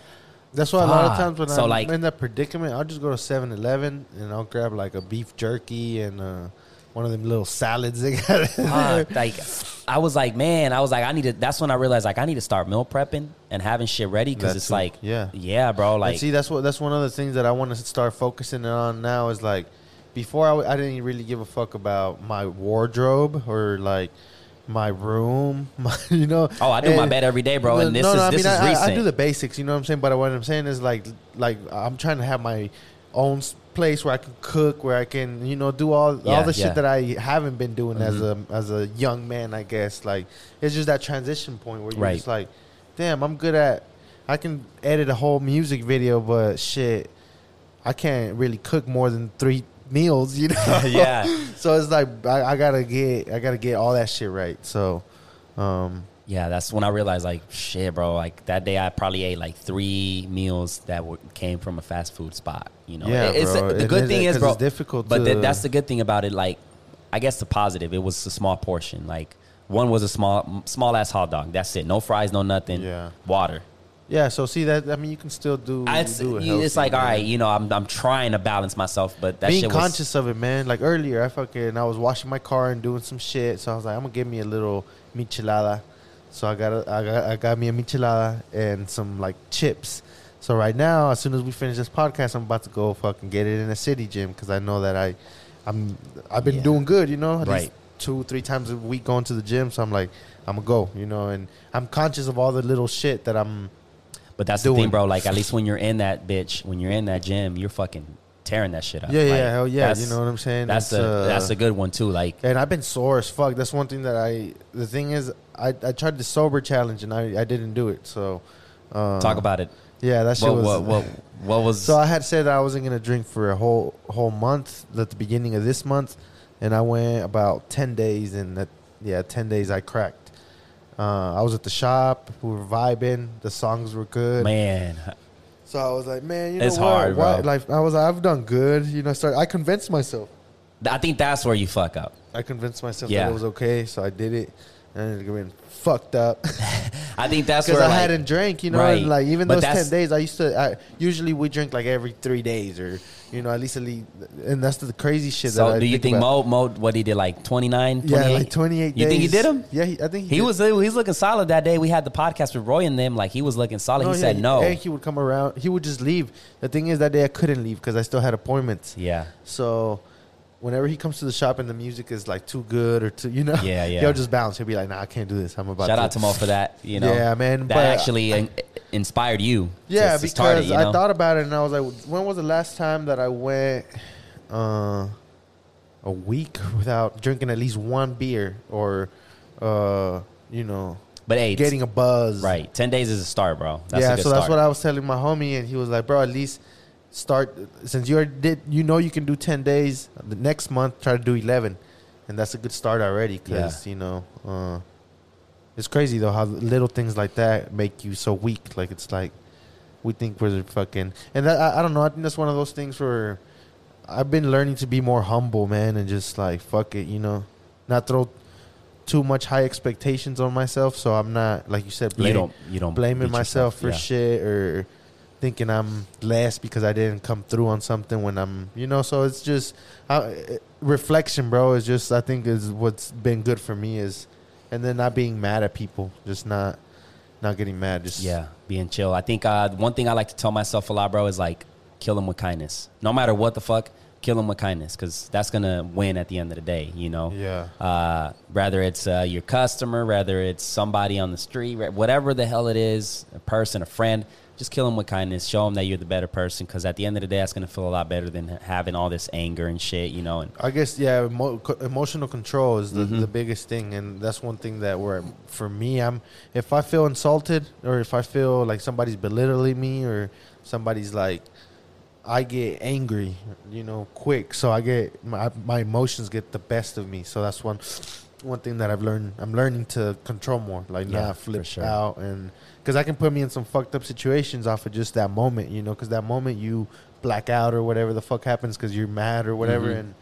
That's why a lot of times when So, I'm like- in that predicament, I'll just go to 7-Eleven and I'll grab like a beef jerky and uh, one of them little salads they got. Fuck, like I was like, man, I was like, I need to. That's when I realized like I need to start meal prepping and having shit ready because it's too. like, Yeah. yeah, bro. and Like, see, that's what that's one of the things that I want to start focusing on now is like before I, I didn't really give a fuck about my wardrobe or like my room, [laughs] my, you know. oh, I do my bed every day, bro, and this no, is no, I this mean, is I, recent. I do the basics, you know what I'm saying. But what I'm saying is like, like I'm trying to have my own place where I can cook, where I can, you know, do all Yeah, all the shit yeah. Mm-hmm. that I haven't been doing as a as a young man. I guess like it's just that transition point where you're Right. just like, damn, I'm good at, I can edit a whole music video, but shit, I can't really cook more than three meals, you [laughs] know. [laughs] yeah, so it's like I, I gotta get I gotta get all that shit right. So, um, yeah. That's when I realized like, shit, bro. Like that day, I probably ate like three meals that were, came from a fast food spot. You know, Yeah, It's- bro. the good it- thing is, 'cause bro. it's difficult but to- th- that's the good thing about it. Like, I guess the positive, it was a small portion. Like one was a small, small ass hot dog. That's it. No fries, no nothing. Yeah. Water. Yeah, so see that I mean you can still do. I- It's, do it it's like all right, you know, I'm I'm trying to balance myself, but that being shit was, conscious of it, man. Like earlier, I fucking I was washing my car and doing some shit, so I was like, I'm gonna give me a little michelada. So I got a, I got I got me a michelada and some like chips. So right now, as soon as we finish this podcast, I'm about to go fucking get it in a city gym because I know that I, I'm I've been Yeah. doing good, you know. Right. two, three times a week going to the gym. So I'm like, I'm gonna go, you know, and I'm conscious of all the little shit that I'm. But that's the thing, bro. Like at least when you're in that bitch, when you're in that gym, you're fucking tearing that shit up. Yeah, Like, yeah, hell yeah. You know what I'm saying? That's It's, a uh, that's a good one too. Like And I've been sore as fuck. That's one thing that I. The thing is, I I tried the sober challenge and I I didn't do it. So. Uh, talk about it. Yeah, that shit What, was. what what what was So I had said I wasn't gonna drink for a whole whole month at the beginning of this month, and I went about ten days, and that yeah, ten days I cracked. Uh, I was at the shop, we were vibing, the songs were good. man? So I was like, man, you know It's what? hard, bro. Like I was, like, I've done good. You know, start. I convinced myself. I think that's where you fuck up. I convinced myself Yeah. that it was okay, so I did it, and I ended up getting fucked up. [laughs] I think that's because I like, hadn't drank, you know, Right. and like even But those ten days, I used to. I, usually we drink like every three days, or you know, at least at least, and that's the crazy shit. that So do you think about. Mo Mo what he did like 29, 28? Yeah, like twenty eight. You think he did him? Yeah, he, I think He did. was he was looking solid that day. We had the podcast with Roy and them. Like he was looking solid. he oh, yeah, said no. And he would come around. He would just leave. The thing is, that day I couldn't leave because I still had appointments. yeah, So. Whenever he comes to the shop and the music is like too good or too, you know, Yeah, [laughs] yeah. he'll just bounce. He'll be like, "Nah, I can't do this. I'm about shout to." out to Mo for that. You know, Yeah, man, That but- actually in- inspired you. Yeah, to because it, you I thought about it and I was like, when was the last time that I went uh, a week without drinking at least one beer or, uh, you know, but hey, getting a buzz? right. Ten days is a start, bro. That's yeah, so that's start. what I was telling my homie, and he was like, "Bro, at least start since you already did. You know, you can do ten days. The next month, try to do eleven, and that's a good start already. Because you know, uh, it's crazy though how little things like that make you so weak. Like it's like we think we're fucking, and that I, I don't know. I think that's one of those things where I've been learning to be more humble, man, and just like fuck it, you know, not throw too much high expectations on myself. So I'm not like you said, blame, you don't you don't blaming myself yourself. for Yeah. shit or thinking I'm less because I didn't come through on something when I'm, you know. So it's just uh, reflection, bro. Is just I think is what's been good for me is, and then not being mad at people, just not not getting mad. Just Yeah, being chill. I think uh, one thing I like to tell myself a lot, bro, is like kill them with kindness. No matter what the fuck, kill them with kindness because that's gonna win at the end of the day. You know. yeah, Uh, whether it's uh, your customer, whether it's somebody on the street, whatever the hell it is, a person, a friend, just kill them with kindness. Show them that you're the better person because at the end of the day, that's gonna feel a lot better than having all this anger and shit. You know. And I guess yeah, emo- emotional control is the, Mhm. the biggest thing, and that's one thing that where for me, I'm if I feel insulted or if I feel like somebody's belittling me or somebody's like, I get angry, you know, quick. So I get my my emotions get the best of me. So that's one one thing that I've learned. I'm learning to control more, like Yeah, not flip sure. out, and because I can put me in some fucked up situations off of just that moment, you know, because that moment you black out or whatever the fuck happens because you're mad or whatever, Mhm. and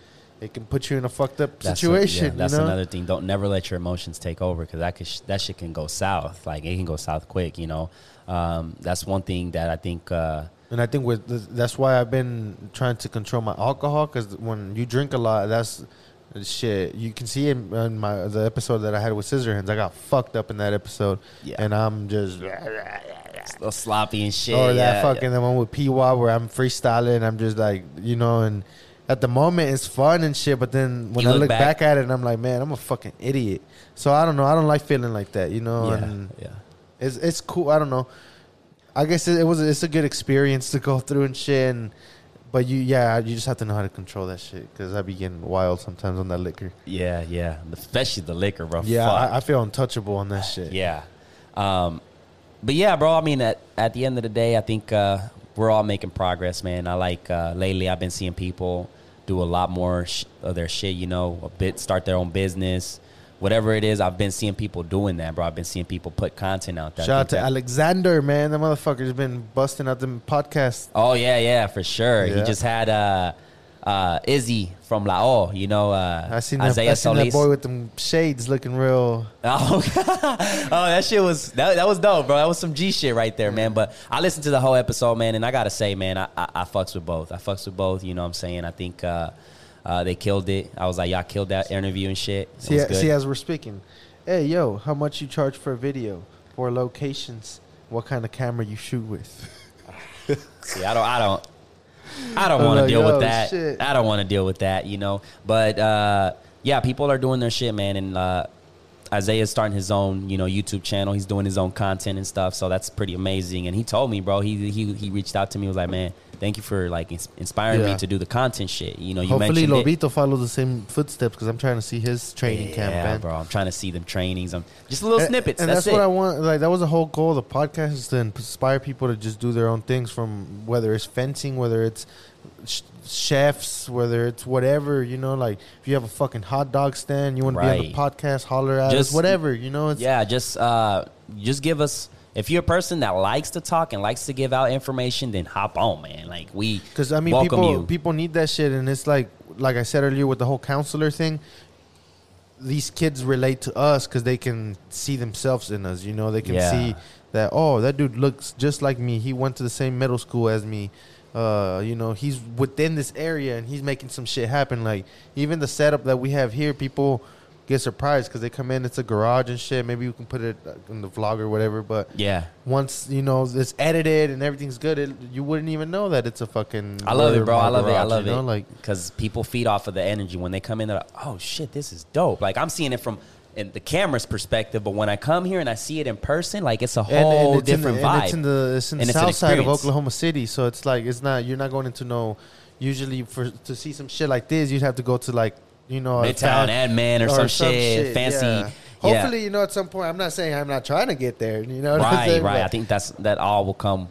it can put you in a fucked up That's a- situation. yeah, that's you know? another thing. Don't never let your emotions take over because that could sh- that shit can go south. Like it can go south quick. You know, um, that's one thing that I think. Uh, And I think with that's why I've been trying to control my alcohol because when you drink a lot, that's shit. You can see in, in my the episode that I had with Scissorhands, I got fucked up in that episode, Yeah. and I'm just a sloppy and shit. or that yeah, fucking the one with P-Wah where I'm freestyling. I'm just like you know, and at the moment it's fun and shit, but then when You I look look back- back, at it, I'm like, man, I'm a fucking idiot. So I don't know. I don't like feeling like that, you know. yeah, And yeah. it's it's cool. I don't know. I guess it, it was it's a good experience to go through and shit. And, but you yeah you just have to know how to control that shit because I be getting wild sometimes on that liquor. Yeah, yeah. Especially the liquor, bro. Yeah, I, I feel untouchable on that shit. yeah. Um, but yeah, bro. I mean, at at the end of the day, I think uh, we're all making progress, man. I like uh, lately. I've been seeing people do a lot more sh- of their shit. You know, a bit start their own business, whatever it is. I've been seeing people doing that, bro. I've been seeing people put content out there. Shout out to that- Alexander, man. The motherfucker's been busting out them podcasts. Oh yeah, yeah, for sure. He just had uh, uh, Izzy from La O. You know, uh, I seen that, I seen that boy with them shades looking real. [laughs] Oh, oh, that shit was that, that was dope, bro. That was some G shit right there, man. But I listened to the whole episode, man, and I gotta say, man, I, I, I fucks with both. I fucks with both. You know what I'm saying? I think uh, uh, they killed it. I was like, y'all killed that interview and shit. It See, was good. see, as we're speaking, hey yo, how much you charge for a video for locations? What kind of camera you shoot with? [laughs] See, I don't, I don't, I don't want to like, deal with that. shit. I don't want to deal with that, you know. But uh, yeah, people are doing their shit, man, and uh, Isaiah's starting his own, you know, YouTube channel. He's doing his own content and stuff, so that's pretty amazing. And he told me, bro, he he he reached out to me, was like, man, thank you for like ins- inspiring Yeah. me to do the content shit. You know, you Hopefully, mentioned it. Lobito follows the same footsteps because I'm trying to see his training yeah, camp, man. bro. I'm trying to see them trainings. I'm just little And- snippets. And that's, that's, what. I want. Like that was the whole goal of the podcast is to inspire people to just do their own things. From whether it's fencing, whether it's sh- chefs, whether it's whatever. You know, like if you have a fucking hot dog stand, you want to be on the podcast, holler at Just- us, whatever. You know, it's yeah, just uh, just give us. If you're a person that likes to talk and likes to give out information, then hop on, man. Like we, Because I mean, people you. people need that shit, and it's like like I said earlier with the whole counselor thing. These kids relate to us because they can see themselves in us. You know, they can Yeah. see that oh, that dude looks just like me. He went to the same middle school as me. Uh, you know, he's within this area and he's making some shit happen. Like even the setup that we have here, people get surprised because they come in. It's a garage and shit. Maybe you can put it uh, in the vlog or whatever. But yeah, once you know it's edited and everything's good, it, you wouldn't even know that it's a fucking. I love it, bro. I love it. I love you know? it. Like because people feed off of the energy when they come in. They're like, "Oh shit, this is dope." Like I'm seeing it from in the camera's perspective, but when I come here and I see it in person, like it's a whole it's in different the, vibe. And it's in the it's in the And it's south side of. Oklahoma City, so it's like it's not you're not going into no. Usually, for to see some shit like this, you'd have to go to like you know Midtown, Edmond, or, some, shit, fancy. yeah. Yeah. Hopefully, you know, at some point, I'm not saying I'm not trying to get there. You know, what I'm right, right. But, I think that's that all will come.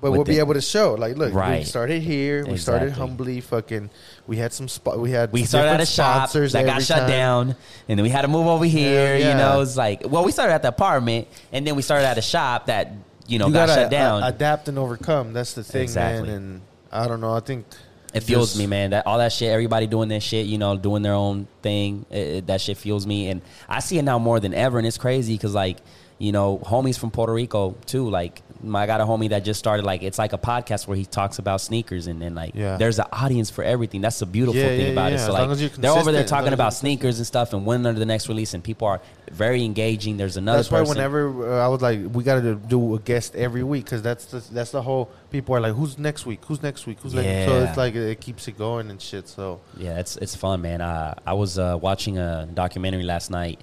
but we'll be able to show, like, look, we started here. We started humbly. Fucking, we had some spot. We had We started at a shop sponsors that got shut time. down, and then we had to move over here. Yeah, You know, it's like, well, we started at the apartment, and then we started at a shop that you know you got gotta shut down. a- adapt and overcome. That's the thing, Exactly. man. And I don't know. I think It fuels me, man. That all that shit, everybody doing their shit, you know, doing their own thing. It, it- that shit fuels me, and I see it now more than ever, and it's crazy because like, you know, homies from Puerto Rico too. Like, I got a homie that just started. Like, it's like a podcast where he talks about sneakers, and then like, Yeah. there's an audience for everything. That's the beautiful Yeah, thing yeah, about it. So As like, long as you're they're over there talking about sneakers and stuff, and when under the next release, and people are very engaging. There's another. That's why whenever uh, I was like, we got to do a guest every week because that's the that's the whole. People are like, who's next week? Who's next week? Who's next? So it's like it keeps it going and shit. So Yeah, it's it's fun, man. Uh, I was uh, watching a documentary last night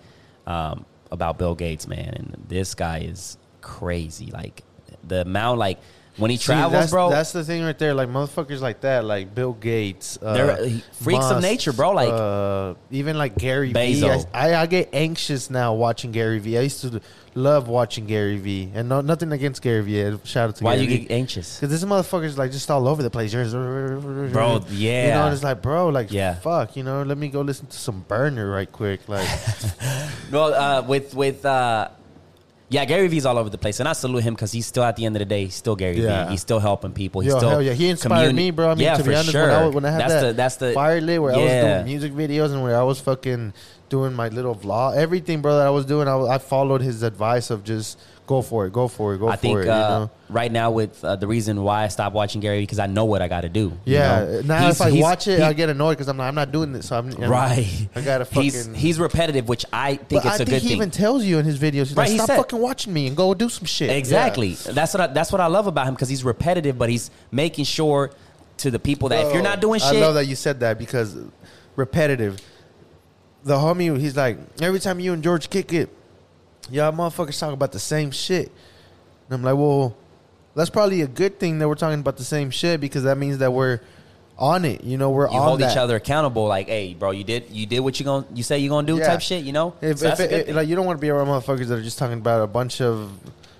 um, about Bill Gates, man, and this guy is crazy. Like the amount, like when he See, travels, that's, bro. That's the thing right there. Like motherfuckers like that, like Bill Gates, uh, They're, uh, freaks of nature, bro, like- uh, even like Gary Vee. Bezos. I, I get anxious now watching Gary Vee. I used to love watching Gary Vee, and no, nothing against Gary Vee. Shout out to why Gary you Vee. get anxious? Cause this motherfucker's like just all over the place, bro. [laughs] Yeah. You know, it's like, bro, like, Yeah. fuck, you know, let me go listen to some Burner right quick, like, [laughs] [laughs] Well, uh, with with uh, yeah, Gary Vee's all over the place, and I salute him because he's still at the end of the day, he's still Gary Yeah. Vee. He's still helping people. He's yo, still hell yeah, he inspired communi- me, bro. I mean, yeah, to be for honest, sure. when I, when I had that's that the that's the fire lit where I was doing music videos and where I was fucking doing my little vlog, everything, bro, that I was doing, I, I followed his advice of just go for it, go for it, go I for think it. you uh, know? right now with uh, the reason why I stopped watching Gary because I know what I got to do. you Yeah. know? Now He's- if I watch it, he- I get annoyed because I'm not, I'm not doing this. So I'm, I'm right. I gotta [laughs] fucking. He's he's repetitive, which I think it's I a think good he thing. even tells you in his videos, he's Right, like, stop said- fucking watching me and go do some shit. Exactly. Yeah. That's what I, that's what I love about him because he's repetitive, but he's making sure to the people that if you're not doing shit, I love that you said that because repetitive. The homie, he's like, every time you and George kick it, y'all motherfuckers talk about the same shit. And I'm like, well, that's probably a good thing that we're talking about the same shit because that means that we're on it. You know, we're you on hold that. each other accountable. Like, hey, bro, you did you did what you going you say you gonna do Yeah. type shit. You know, If, So if it, good it- like you don't want to be around motherfuckers that are just talking about a bunch of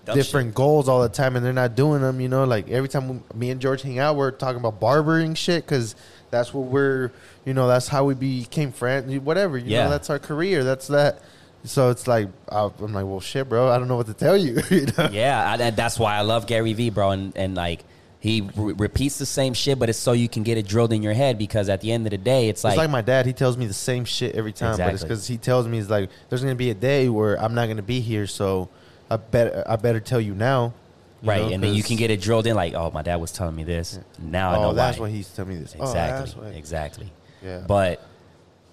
Dumb different goals all the time and they're not doing them. You know, like every time we, me and George hang out, we're talking about barbering shit because that's what we're. You know, that's how we became friends. Whatever. You Yeah. know, that's our career. That's that. So it's like I'm like, well, shit, bro. I don't know what to tell you. [laughs] you know? yeah, I, and that's why I love Gary Vee, bro, and and like. He re- repeats the same shit, but it's so you can get it drilled in your head because at the end of the day, it's like, it's like my dad. He tells me the same shit every time, but it's because he tells me it's like there's gonna be a day where I'm not gonna be here, so I bet I better tell you now. you right, know, and then you can get it drilled in. Like, oh, my dad was telling me this. Now I oh, know Oh, that's why. he's telling me this. Oh, Exactly. why. Exactly. Yeah. But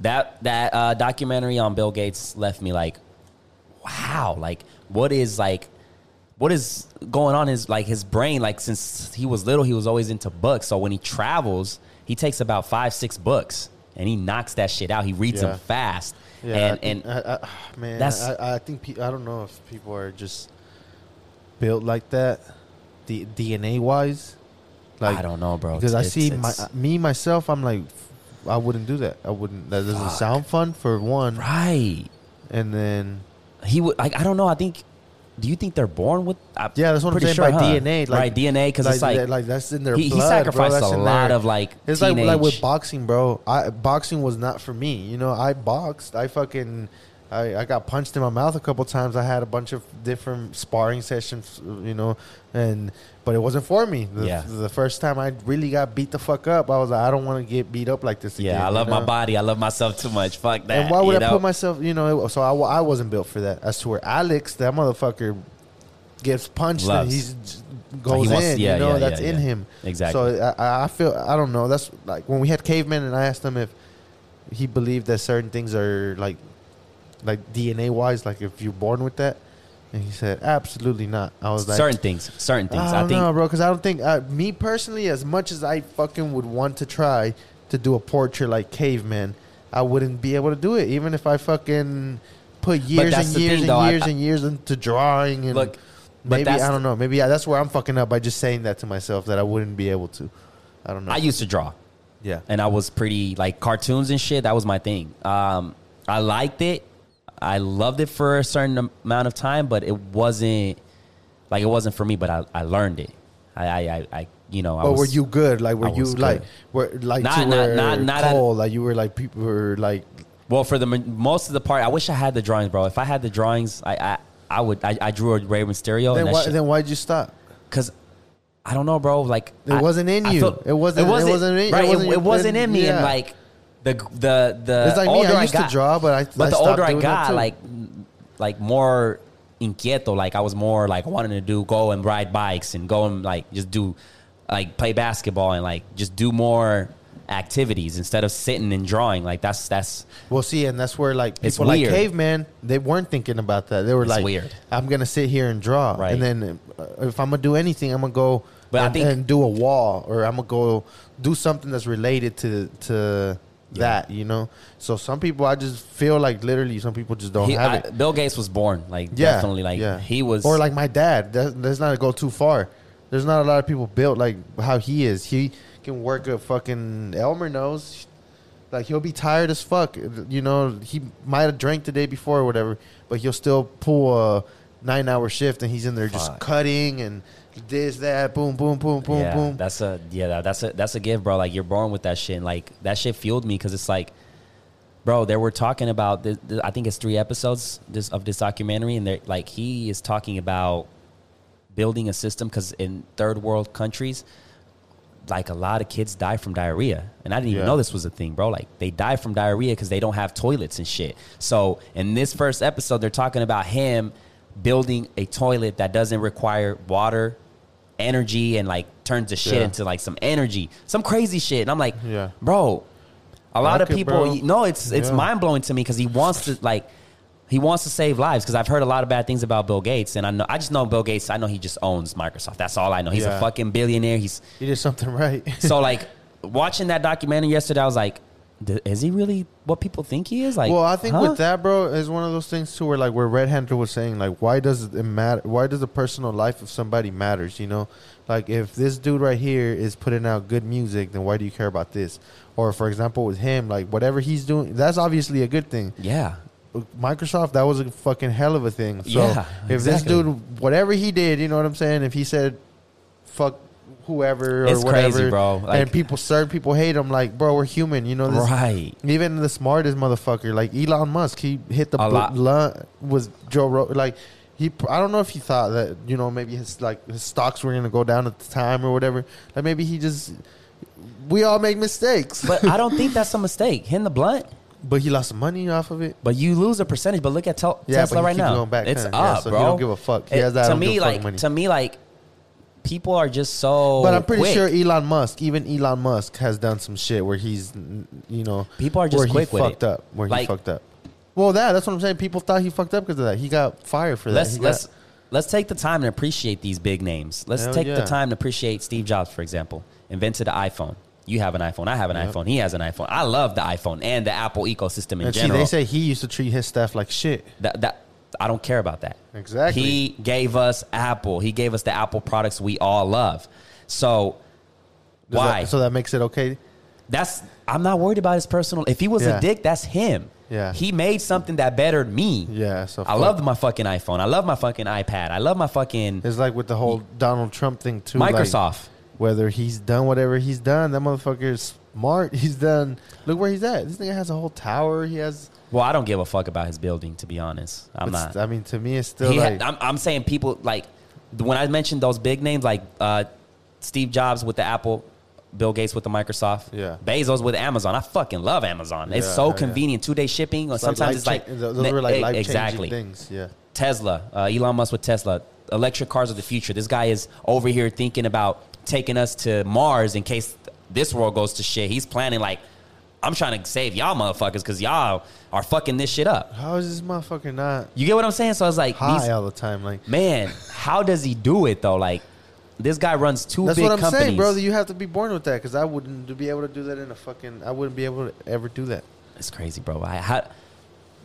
that that uh, documentary on Bill Gates left me like, wow, like what is like, what is going on? His like his brain like since he was little, he was always into books. So when he travels, he takes about five six books. and he knocks that shit out. He reads Yeah. them fast, Yeah, and and I, I, man, that's- I, I think pe- I don't know if people are just built like that, D- DNA wise. Like I don't know, bro. because I see my me myself. I'm like, I wouldn't do that. I wouldn't. That doesn't Fuck. sound fun for one, right. and then He would like. I don't know. I think. Do you think they're born with? I, yeah, that's what I'm saying sure, by huh? DNA. Like, right, DNA because it's like, that- like that's in their he, he blood. sacrificed bro. A lot of like. It's like like with boxing, bro. I boxing was not for me. You know, I boxed. I fucking I, I got punched in my mouth a couple times. I had a bunch of different sparring sessions, you know, and but it wasn't for me. The, Yeah. the first time I really got beat the fuck up, I was like, I don't want to get beat up like this again. Yeah, I you love my body. I love myself too much. Fuck that. And why would I know? put myself, you know, so I, I wasn't built for that. As to where Alex, that motherfucker, gets punched Loves. and he's goes wants- in. yeah, you know, yeah, that's yeah, in him. Exactly. So I, I feel I don't know. That's like when we had caveman, and I asked him if he believed that certain things are like like DNA wise, like if you're born with that, and he said absolutely not. I was like. certain things. Certain things. I I, don't think. know, bro, because I don't think uh, me personally, as much as I fucking would want to try to do a portrait like caveman, I wouldn't be able to do it, even if I fucking put years and years thing, and though, I- years I- and years into drawing and Look, maybe I don't know. Maybe I, that's where I'm fucking up by just saying that to myself that I wouldn't be able to. I don't know. I used to draw. yeah. and I was pretty like cartoons and shit. That was my thing. Um, I liked it. I loved it for a certain amount of time, but it wasn't like it wasn't for me. But I, I learned it. I, I, I, you know. I But was, were you good? Like, were you was like, were like Not- you not- were not- not at- cold? like you were like people were like well for the most of the part? I wish I had the drawings, bro. If I had the drawings, I, I, I would. I, I drew a Rey Mysterio, then why that then why'd you stop? because. I don't know, bro. Like It I- wasn't in you. felt- It wasn't- it wasn't in- right. It wasn't it your- wasn't in me, yeah. and like the the the It's like me. older I used got, to draw, but I But I the older I got, like like more inquieto. Like I was more like wanting to do go and ride bikes and go and like just do like play basketball and like just do more activities instead of sitting and drawing. Like that's that's Well, see, and that's where like It's people like caveman, they weren't thinking about that. They were It's like, weird. I'm gonna sit here and draw, Right. and then uh, if I'm gonna do anything, I'm gonna go But I and, think- and do a wall, or I'm gonna go do something that's related to to that, you know. So some people, I just feel like literally, some people just don't he, have I- it. Bill Gates was born like Yeah, definitely like yeah. he was or like my dad. That, that's not go too far. There's not a lot of people built like how he is. He can work a fucking Elmer knows. Like he'll be tired as fuck. You know, he might have drank the day before or whatever, but he'll still pull a nine hour shift and he's in there just Fuck. cutting and this, that, boom, boom, boom, boom, yeah, boom. That's a yeah, that's a that's a gift, bro. Like you're born with that shit. And, like that shit fueled me because it's like, bro, they were talking about. This, I think it's three episodes this, of this documentary, and they're like he is talking about building a system because in third world countries, like a lot of kids die from diarrhea, and I didn't even Yeah. know this was a thing, bro. Like they die from diarrhea because they don't have toilets and shit. So in this first episode, they're talking about him building a toilet that doesn't require water, energy, and like turns the shit Yeah. into like some energy, some crazy shit. And I'm like, Yeah. bro, a lot of Like it, people. bro. No, it's it's Yeah. mind blowing to me because he wants to like. He wants to save lives because I've heard a lot of bad things about Bill Gates, and I know I just know Bill Gates. I know he just owns Microsoft. That's all I know. He's Yeah. a fucking billionaire. He's He did something [laughs] right. so like watching that documentary yesterday. I was like, "D- is he really what people think he is? Like, well, I think huh? with that, bro, is one of those things too, where like where Red Hunter was saying, like, why does it matter? Why does the personal life of somebody matters? You know, like if this dude right here is putting out good music, then why do you care about this? Or for example, with him, like whatever he's doing, that's obviously a good thing. yeah, Microsoft, that was a fucking hell of a thing. So Yeah, if this dude, whatever he did, you know what I'm saying? If he said, "Fuck." Whoever or It's whatever, crazy, bro. Like- and people, certain people hate him. Like, bro, we're human. You know, this, right. even the smartest motherfucker, like Elon Musk, he hit the blunt with Joe Rogan. Like he, I don't know if he thought that you know maybe his like his stocks were gonna go down at the time or whatever. Like maybe he just. We all make mistakes, But I don't think [laughs] that's a mistake. Hitting the blunt, but he lost some money off of it. but you lose a percentage. But look at Tel- Yeah, Tesla but he right now. going back it's up, Yeah, so he bro. don't give a fuck. He It- has that, to me, like money. to me, like people are just so. But I'm pretty quick. sure Elon Musk, even Elon Musk, has done some shit where he's, you know, People are just where quick he with fucked it. up. Where he fucked up. Well, that that's what I'm saying. People thought he fucked up because of that. He got fired for that. let's let's let's take the time to appreciate these big names. Let's Hell take the time to appreciate Steve Jobs, for example, invented the iPhone. You have an iPhone. I have an Yep. iPhone. He has an iPhone. I love the iPhone and the Apple ecosystem in And see, general. they say he used to treat his staff like shit. that, that I don't care about that. Exactly. He gave us Apple. He gave us the Apple products we all love. So Does why? that- so that makes it okay. that's I'm not worried about his personal. If he was Yeah. a dick, that's him. Yeah. He made something that bettered me. Yeah. So I fuck. love my fucking iPhone. I love my fucking iPad. I love my fucking It's like with the whole Donald Trump thing too. like, Microsoft. whether he's done whatever he's done, that motherfucker is smart. [laughs] He's done. Look where he's at. This nigga has a whole tower. He has. Well, I don't give a fuck about his building, to be honest. I'm it's- not. I mean, to me, it's still He like. had, I'm, I'm saying people like when I mentioned those big names like uh, Steve Jobs with the Apple, Bill Gates with the Microsoft, Yeah. Bezos with Amazon. I fucking love Amazon. It's Yeah, so yeah. convenient, two day shipping. Or sometimes it's like life-cha- those were like e- life exactly things. Yeah. Tesla, uh, Elon Musk with Tesla, electric cars of the future. This guy is over here thinking about taking us to Mars in case this world goes to shit. He's planning like, I'm trying to save y'all motherfuckers because y'all are fucking this shit up. How is this motherfucker not You get what I'm saying? So I was like, high these, all the time? Like man, how does he do it though? Like, this guy runs two that's big what I'm companies. saying, bro. You have to be born with that because I wouldn't be able to do that in a fucking. I wouldn't be able to ever do that. It's crazy, bro. I, how,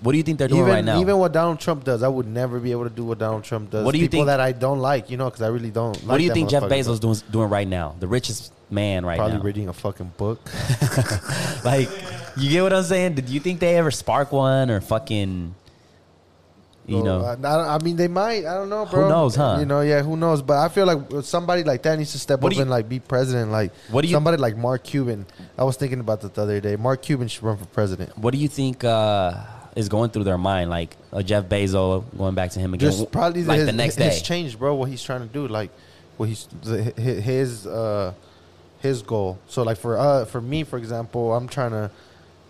what do you think they're doing even right now? even what Donald Trump does, I would never be able to do what Donald Trump does. What do you People think- that I don't like, you know, because I really don't. what like do you think Jeff Bezos doing doing right now? The richest man right Probably now. Probably reading a fucking book. [laughs] [laughs] like, you get what I'm saying? Did you think they ever spark one or fucking, you know? I, I mean, they might. I don't know, bro. Who knows, huh? You know, yeah, who knows? But I feel like somebody like that needs to step What up you- and like be president. Like What do you- somebody like Mark Cuban. I was thinking about that the other day. Mark Cuban should run for president. what do you think uh, is going through their mind? Like uh, Jeff Bezos going back to him again, Just probably like his, the next his day. change, bro. What he's trying to do, like what he's his uh his goal. So like for uh for me, for example, I'm trying to.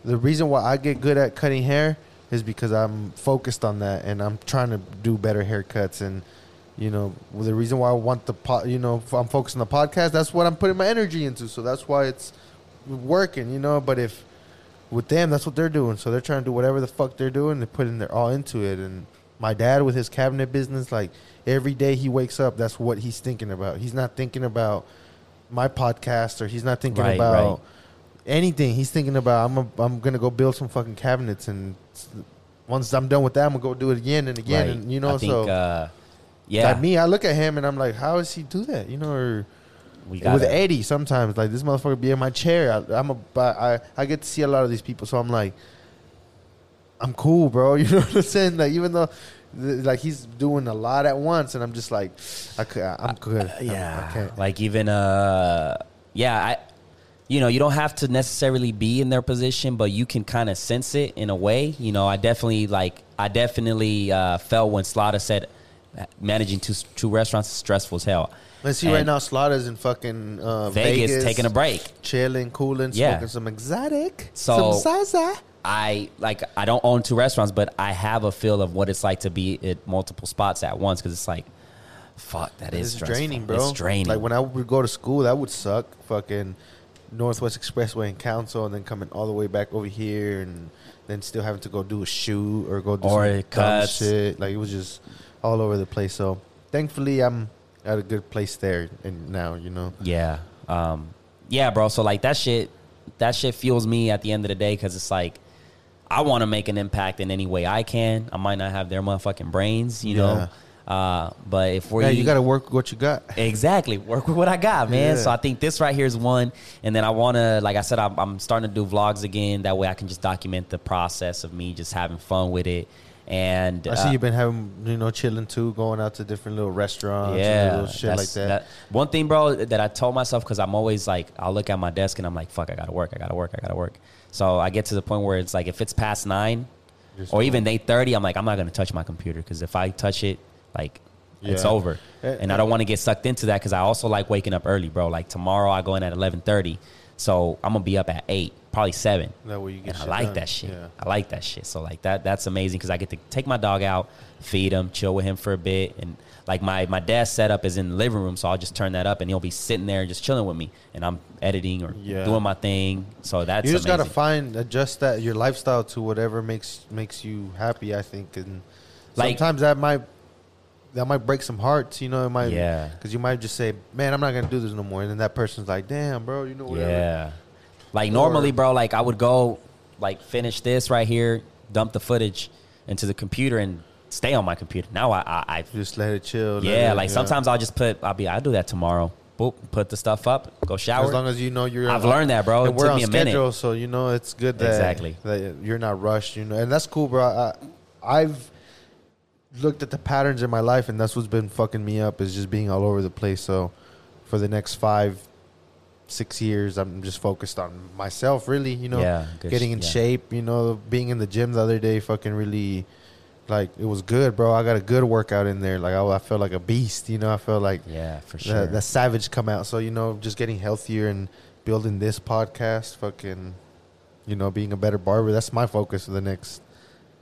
The reason why I get good at cutting hair is because I'm focused on that, and I'm trying to do better haircuts. And you know, the reason why I want the pod, you know, I'm focused on the podcast. That's what I'm putting my energy into. So that's why it's working, you know. But if with them, that's what they're doing. So they're trying to do whatever the fuck they're doing. They're putting their all into it. And my dad with his cabinet business, like every day he wakes up, that's what he's thinking about. He's not thinking about my podcast or he's not thinking Right, about right. anything. He's thinking about I'm a, I'm gonna go build some fucking cabinets and once I'm done with that, I'm gonna go do it again and again. Right. And you know, I think, so uh, yeah, like me, I look at him and I'm like, how does he do that? You know, or we with got Eddie sometimes like this motherfucker be in my chair. I, I'm a I I get to see a lot of these people, so I'm like, I'm cool, bro. [laughs] You know what I'm saying? Like even though. th- Like he's doing a lot at once, and I'm just like, I, I'm good. I'm- yeah I can't. like even uh yeah i you know you don't have to necessarily be in their position but you can kind of sense it in a way you know i definitely like i definitely uh felt when slaughter said managing two two restaurants is stressful as hell Let's see And right now. Slaughter's in fucking uh, vegas, Vegas, taking a break chilling, cooling, Yeah. smoking some exotic, So- some salsa. I like I don't own two restaurants, but I have a feel of what it's like to be at multiple spots at once because it's like, fuck, that is It's draining, bro. It's draining. Like when I would go to school, that would suck. Fucking Northwest Expressway and Council, and then coming all the way back over here, and then still having to go do a shoot or go do Or some shit. Like it was just all over the place. So thankfully, I'm at a good place there and now. You know, Yeah. Um, yeah, bro. So like that shit, that shit fuels me at the end of the day because it's like I want to make an impact in any way I can. I might not have their motherfucking brains, you know. Uh, but if we're yeah, you got to work with what you got. [laughs] Exactly. Work with what I got, man. Yeah. So I think this right here is one. And then I want to, like I said, I'm, I'm starting to do vlogs again. That way I can just document the process of me just having fun with it. And I uh, see you've been having, you know, chilling too, going out to different little restaurants, yeah, and little shit like that's- that. One thing, bro, that I told myself because I'm always like, I'll look at my desk and I'm like, fuck, I gotta work, I gotta work, I gotta work. So I get to the point where it's like, if it's past nine Just or even eight thirty, I'm like, I'm not gonna touch my computer because if I touch it, like, it's over. Eh, And I don't want to get sucked into that because I also like waking up early, bro. Like tomorrow, I go in at eleven thirty, so I'm gonna be up at eight, probably seven. That way you get And I like done. that shit. Yeah. I like that shit. So like that that's amazing because I get to take my dog out, feed him, chill with him for a bit, and like my my dad's setup is in the living room, so I'll just turn that up and he'll be sitting there just chilling with me, and I'm editing or Yeah. doing my thing. So that's you just gotta find adjust that your lifestyle to whatever makes makes you happy. I think, and Like- sometimes that might that might break some hearts. You know, it might. Yeah. Because you might just say, "Man, I'm not gonna do this no more," and then that person's like, "Damn, bro, you know whatever." Yeah. Like normally, bro, like I would go like finish this right here, dump the footage into the computer and stay on my computer. Now I I, I Just let it chill. yeah, it- like sometimes I'll just put I'll be I'll do that tomorrow. Boop, put the stuff up, go shower. As long as you know you're. I've learned that, bro. We're took on me a minute. so you know it's good that Exactly. that you're not rushed. You know, and that's cool, bro. I, I've looked at the patterns in my life, and that's what's been fucking me up is just being all over the place. So, for the next five, six years, I'm just focused on myself. Really, you know, Yeah, getting in yeah. shape. You know, being in the gym the other day, fucking really. Like it was good, bro. I got a good workout in there. Like I, I felt like a beast. You know, I felt like yeah, for sure. that, that savage come out. So you know, just getting healthier and building this podcast, fucking, you know, being a better barber. That's my focus for the next,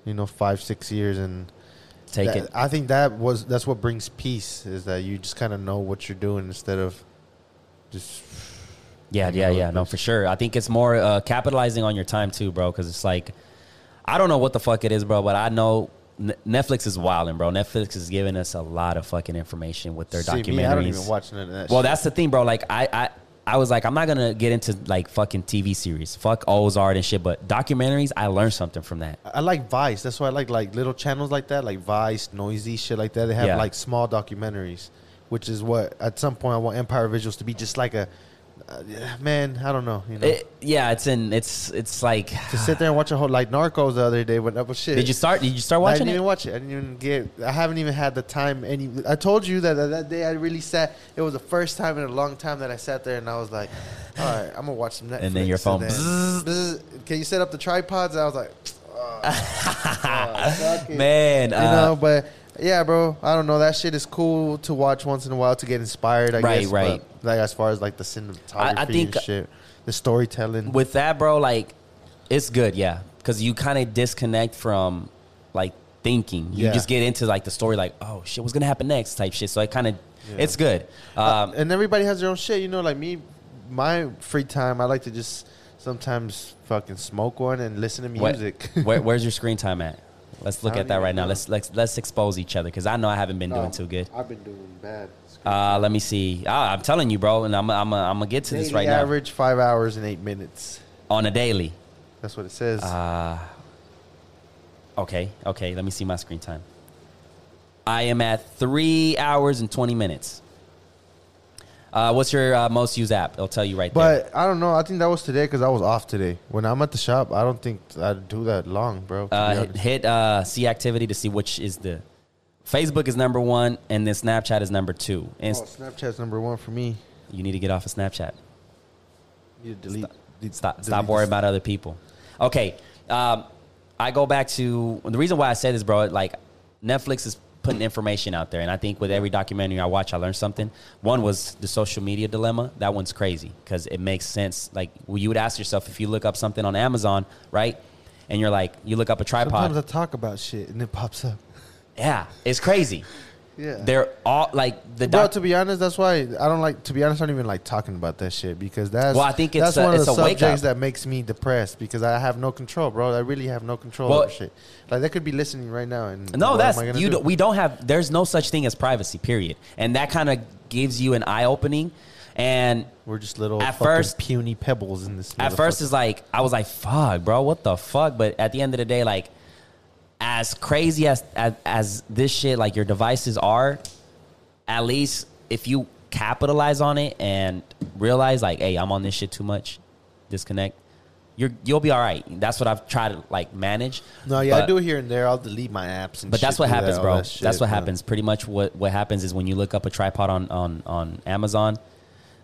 you know, five six years. And Take that- it. I think that was that's what brings peace is that you just kind of know what you're doing instead of just Yeah, yeah, yeah. No, for sure. I think it's more uh, capitalizing on your time too, bro. Because it's like, I don't know what the fuck it is, bro, but I know N- Netflix is wilding, bro. Netflix is giving us a lot of fucking information with their See, documentaries. me, I don't even watch none of that. Well, shit. that's the thing, bro. Like I, I, I was like, I'm not gonna get into like fucking TV series, fuck Ozark and shit. But documentaries, I learned something from that. I like Vice. That's why I like like little channels like that, like Vice, Noisy, shit like that. They have Yeah. like small documentaries, which is what at some point I want Empire Visuals to be just like a uh, man. I don't know, you know. It, yeah, it's in. It's it's like. to sit there and watch a whole like Narcos the other day, that shit. Did you start? Did you start I watching didn't it? even watch it. I didn't even get. I haven't even had the time. Any. I told you that that, that day I really sat. It was the first time in a long time that I sat there and I was like, [sighs] all right, I'm gonna watch some Netflix. And then your phone then, bzzz, can you set up the tripods? And I was like, [laughs] oh, fuck it. Man, you uh, know, but. Yeah, bro. I don't know. That shit is cool to watch once in a while to get inspired. I Right, guess. right. But, like as far as like the cinematography think- and shit, the storytelling. with that, bro, like it's good, yeah, because you kind of disconnect from like thinking. You Yeah. just get into like the story, like oh shit, what's gonna happen next, type shit. So it kind of, Yeah. it's good. Um, and everybody has their own shit. You know, like me, my free time, I like to just sometimes fucking smoke one and listen to music. [laughs] where, where's your screen time at? Let's look at that even right now. Let's let's let's expose each other because I know I haven't been doing too good. I've been doing bad. Uh, let me see. Ah, I'm telling you, bro, and I'm I'm I'm gonna get to this Daily right now average five hours and eight minutes. on a daily. That's what it says. Uh, okay, okay. Let me see my screen time. I am at three hours and twenty minutes. Uh, what's your uh, most used app? It'll tell you right there. but I don't know. I think that was today because I was off today. When I'm at the shop, I don't think I'd do that long, bro. to be Uh, hit honest. hit uh, see activity to see which is the. Facebook is number one, and then Snapchat is number two. And oh, Snapchat's number one for me. you need to get off of Snapchat. You delete. de- Stop, delete stop worrying about other people. Okay, um, I go back to the reason why I said this, bro. Like Netflix is putting information out there, and I think with every documentary I watch, I learn something. One was the social media dilemma. That one's crazy because it makes sense. Like well, you would ask yourself if you look up something on Amazon, right? And you're like, you look up a tripod. Sometimes I talk about shit and it pops up. yeah, it's crazy. Yeah. They're all like the Bro, to be honest, that's why I don't like. To be honest, I don't even like talking about that shit because that's. Well, I think it's that's a- one of the subjects that makes me depressed because I have no control, bro. I really have no control Well- over shit. Like they could be listening right now, and No, that's am I gonna you. do? We don't have. There's no such thing as privacy. Period. And that kind of gives you an eye opening. And We're just little At first- puny pebbles in this. at first, it's like I was like, "Fuck, bro, what the fuck?" But at the end of the day, like, as crazy as as, as this shit, like your devices are, at least if you capitalize on it and realize, like, "Hey, I'm on this shit too much," disconnect. You're you'll be all right. That's what I've tried to like manage. no, yeah, I do it here and there. I'll delete my apps, and But that's what do that, happens, bro. that that's shit, what man. happens. Pretty much what, what happens is when you look up a tripod on, on, on Amazon,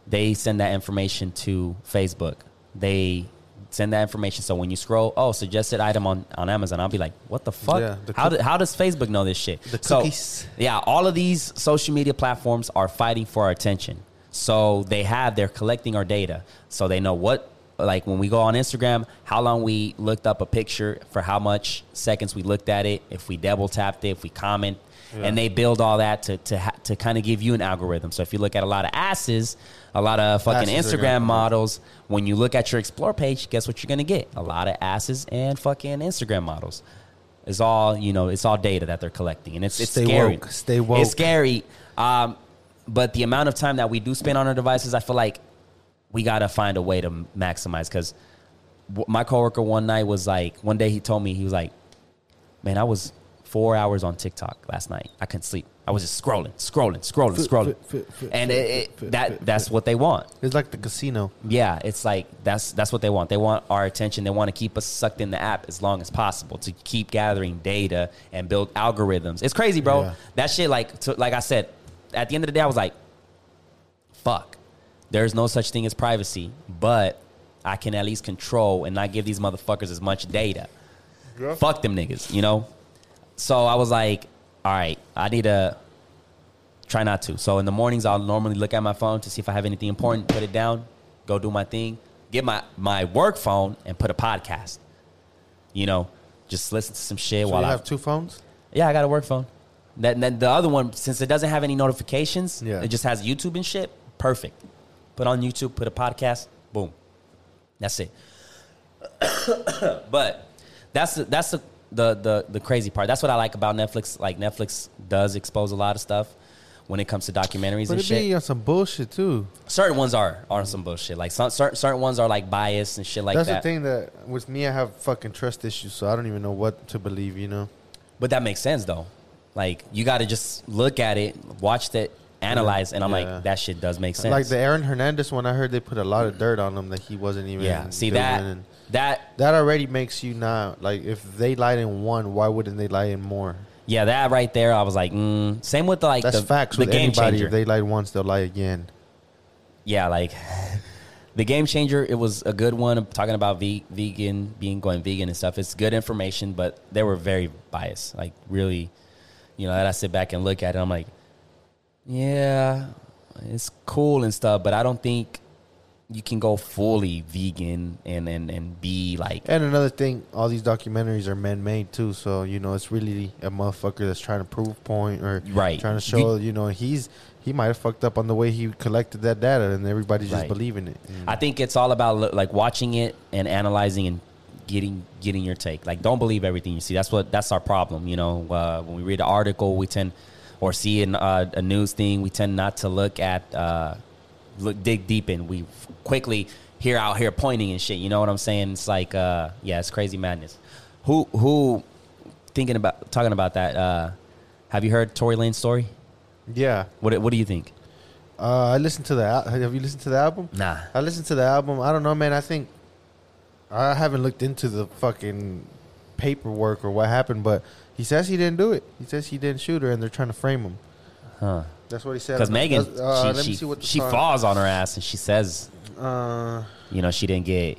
they send that information to Facebook. They send that information. So when you scroll, oh, suggested item on, on Amazon, I'll be like, what the fuck? Yeah, the how, cook- do, how does Facebook know this shit? The So, cookies. yeah, all of these social media platforms are fighting for our attention. So they have, they're collecting our data. So they know what, like when we go on Instagram, how long we looked up a picture, for how much seconds we looked at it, if we double tapped it, if we comment. And they build all that to to ha- to kind of give you an algorithm. So if you look at a lot of asses, a lot of fucking Asses Instagram models, when you look at your explore page, guess what you're gonna get? A lot of asses and fucking Instagram models. It's all you know. It's all data that they're collecting, and it's it's Stay scary. woke. Stay woke. It's scary. Um, but the amount of time that we do spend on our devices, I feel like we gotta find a way to maximize. Because my coworker one night was like, one day he told me he was like, "Man, I was four hours on TikTok last night. I couldn't sleep. I was just scrolling, scrolling, scrolling, Fit, scrolling." fit, fit, fit, And it, it, that that's what they want. It's like the casino. Yeah, it's like that's that's what they want. They want our attention. They want to keep us sucked in the app as long as possible to keep gathering data and build algorithms. It's crazy, bro. Yeah. That shit, like, to, like I said, at the end of the day, I was like, "Fuck." There's no such thing as privacy, but I can at least control and not give these motherfuckers as much data. Fuck them niggas, you know. So I was like, "All right, I need to." try not to. So in the mornings, I'll normally look at my phone to see if I have anything important, put it down, go do my thing, get my, my work phone and put a podcast. You know, just listen to some shit So while you I have two phones. yeah, I got a work phone. That then the other one, since it doesn't have any notifications, Yeah. it just has YouTube and shit. Perfect. Put on YouTube, put a podcast, boom. That's it. [coughs] but that's the, that's the, the the the crazy part. That's what I like about Netflix. Like Netflix does expose a lot of stuff when it comes to documentaries But and it shit. be on some bullshit too. certain ones are are some bullshit. Like some certain, certain ones are like biased and shit like That's that. the thing that with me, I have fucking trust issues, so I don't even know what to believe. You know. But that makes sense though. Like you got to just look at it, watch it, analyze, and I'm Yeah. like, that shit does make sense. Like the Aaron Hernandez one, I heard they put a lot of dirt on him that he wasn't even. yeah. See that and that that already makes you not like if they lied in one, why wouldn't they lie in more? yeah that right there. I was like, mm. same with the like That's the, facts. the with game anybody, changer. if they lied once, they'll lie again. yeah, like [laughs] the game changer. It was a good one. Talking about ve- vegan, being going vegan and stuff. It's good information, but they were very biased. Like really, you know, that I sit back and look at it. I'm like, yeah, it's cool and stuff, but I don't think you can go fully vegan and and and be like And another thing, all these documentaries are man-made too, so you know it's really a motherfucker that's trying to prove point or Right. trying to show. You know, he's he might have fucked up on the way he collected that data, and everybody's just Right. believing it. I think it's all about like watching it and analyzing and getting getting your take. Like, don't believe everything you see. That's what that's our problem. You know, uh, when we read an article, we tend or see an, uh, a news thing, we tend not to look at uh, look dig deep in. We quickly here out here pointing and shit. You know what I'm saying? It's like, uh, yeah, it's crazy madness. Who who thinking about talking about that? Uh, have you heard Tory Lanez story? yeah, What what do you think? uh, I listened to the. al- Have you listened to the album? Nah. I listened to the album. I don't know, man. I think I haven't looked into the fucking paperwork or what happened, but he says he didn't do it. He says he didn't shoot her, and they're trying to frame him. Huh. That's what he said. Because Megan, uh, let me she, see what the she, she falls on her ass and she says, Uh, you know, she didn't get.